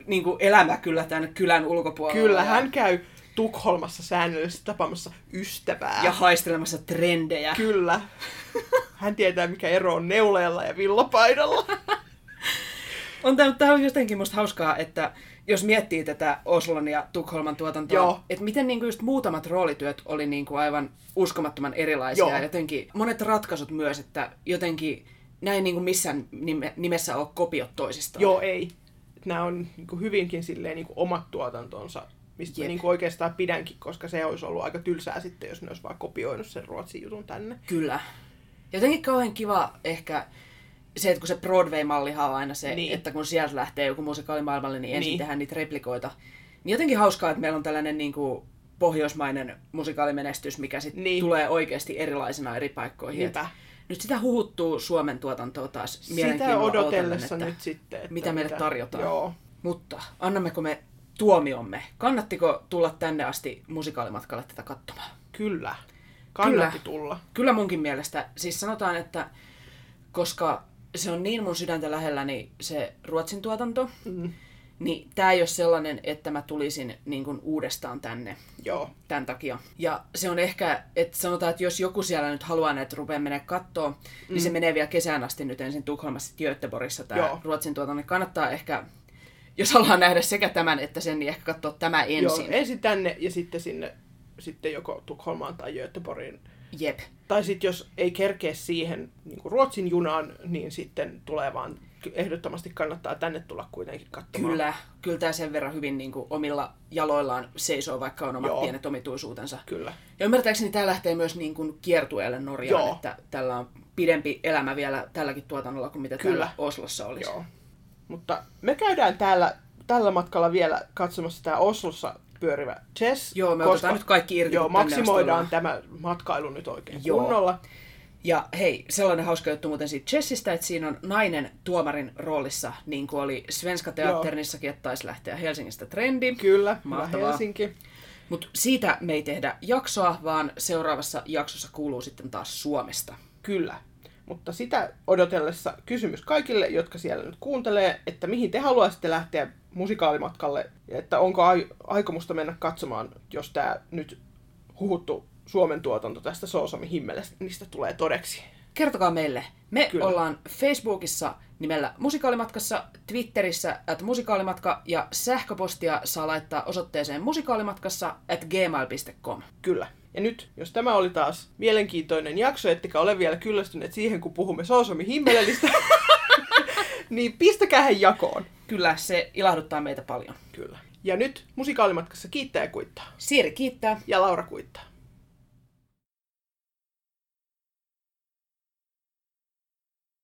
niinku elämä kyllä tämän kylän ulkopuolella. Kyllä, hän käy Tukholmassa säännöllisesti tapaamassa ystävää. ja haistelemassa trendejä. Kyllä. Hän tietää, mikä ero on neuleella ja villapaidalla. On tämä, tämä on jotenkin musta hauskaa, että jos miettii tätä Oslon ja Tukholman tuotantoa, Joo. että miten niinku just muutamat roolityöt oli niinku aivan uskomattoman erilaisia. Joo. Ja jotenkin monet ratkaisut myös, että jotenkin näin niinku missään nime, nimessä ole kopiot toisistaan. Joo, ei. Nämä on niin hyvinkin silleen niin omat tuotantonsa, mistä Jep. mä niin oikeastaan pidänkin, koska se olisi ollut aika tylsää sitten, jos ne olisi vaan kopioinut sen ruotsin jutun tänne. Kyllä. Jotenkin kauhean kiva ehkä se, että kun se Broadway-mallihan on aina se, Niin. että kun sieltä lähtee joku musikaalimaailmalle, niin ensin Niin. tehdään niitä replikoita. Niin jotenkin hauskaa, että meillä on tällainen niin kuin pohjoismainen musikaalimenestys, mikä sitten Niin. tulee oikeasti erilaisina eri paikkoihin. Niinpä. Nyt sitä huhuttuu Suomen tuotantoa taas Sitä odotellessa odotan, nyt sitten. Että mitä meille tarjotaan. Joo. Mutta annammeko me tuomiomme? Kannattiko tulla tänne asti musikaalimatkalle tätä katsomaan? Kyllä. Kannatti Kyllä. tulla. Kyllä munkin mielestä. Siis sanotaan, että koska se on niin mun sydäntä lähelläni se Ruotsin tuotanto, Mm. niin tämä ei ole sellainen, että mä tulisin niin kuin uudestaan tänne Joo. tämän takia. Ja se on ehkä, että sanotaan, että jos joku siellä nyt haluaa näitä rupeaa menee kattoo, mm. niin se menee vielä kesään asti nyt ensin Tukholmassa Göteborgissa tämä Joo. Ruotsin tuotanto. Kannattaa ehkä, jos haluaa nähdä sekä tämän että sen, niin ehkä katsoa tämä ensin. Joo, ensin tänne ja sitten sinne sitten joko Tukholmaan tai Göteborgiin. Jep. Tai sitten jos ei kerkeä siihen niin kuin Ruotsin junaan, niin sitten tulee vaan, ehdottomasti kannattaa tänne tulla kuitenkin katsomaan. Kyllä, kyllä tämä sen verran hyvin niin kuin omilla jaloillaan seisoo, vaikka on omat Joo. Pienet omituisuutensa. Kyllä. Ja ymmärtääkseni tämä lähtee myös niin kuin kiertueelle Norjaan, Joo. että tällä on pidempi elämä vielä tälläkin tuotannolla kuin mitä Kyllä. täällä Oslossa olisi. Joo. Mutta me käydään täällä, tällä matkalla vielä katsomassa tämä Oslossa pyörivä Chess. Joo, me otetaan nyt kaikki irti, Joo, maksimoidaan tämä matkailu nyt oikein Joo. kunnolla. Ja hei, sellainen hauska juttu muuten siitä Chessistä, että siinä on nainen tuomarin roolissa, niin kuin oli Svenska Teatternissakin, että taisi lähteä Helsingistä trendi. Kyllä, Mahtavaa. Helsinki. Mutta siitä me ei tehdä jaksoa, vaan seuraavassa jaksossa kuuluu sitten taas Suomesta. Kyllä. Mutta sitä odotellessa kysymys kaikille, jotka siellä nyt kuuntelee, että mihin te haluaisitte lähteä musikaalimatkalle, ja että onko ai- aikomusta mennä katsomaan, jos tämä nyt huhuttu Suomen tuotanto tästä Soosomi himmelestä, niistä tulee todeksi. Kertokaa meille. Me Kyllä. Kyllä. ollaan Facebookissa nimellä Musikaalimatkassa, Twitterissä at musikaalimatka ja sähköpostia saa laittaa osoitteeseen musikaalimatkassa at gmail.com. Kyllä. Ja nyt, jos tämä oli taas mielenkiintoinen jakso, ettekä ole vielä kyllästyneet siihen, kun puhumme Soosomi himmelelistä, niin pistäkää he jakoon. Kyllä, se ilahduttaa meitä paljon. Kyllä. Ja nyt musikaalimatkassa kiittää ja kuittaa. Siiri kiittää. Ja Laura kuittaa.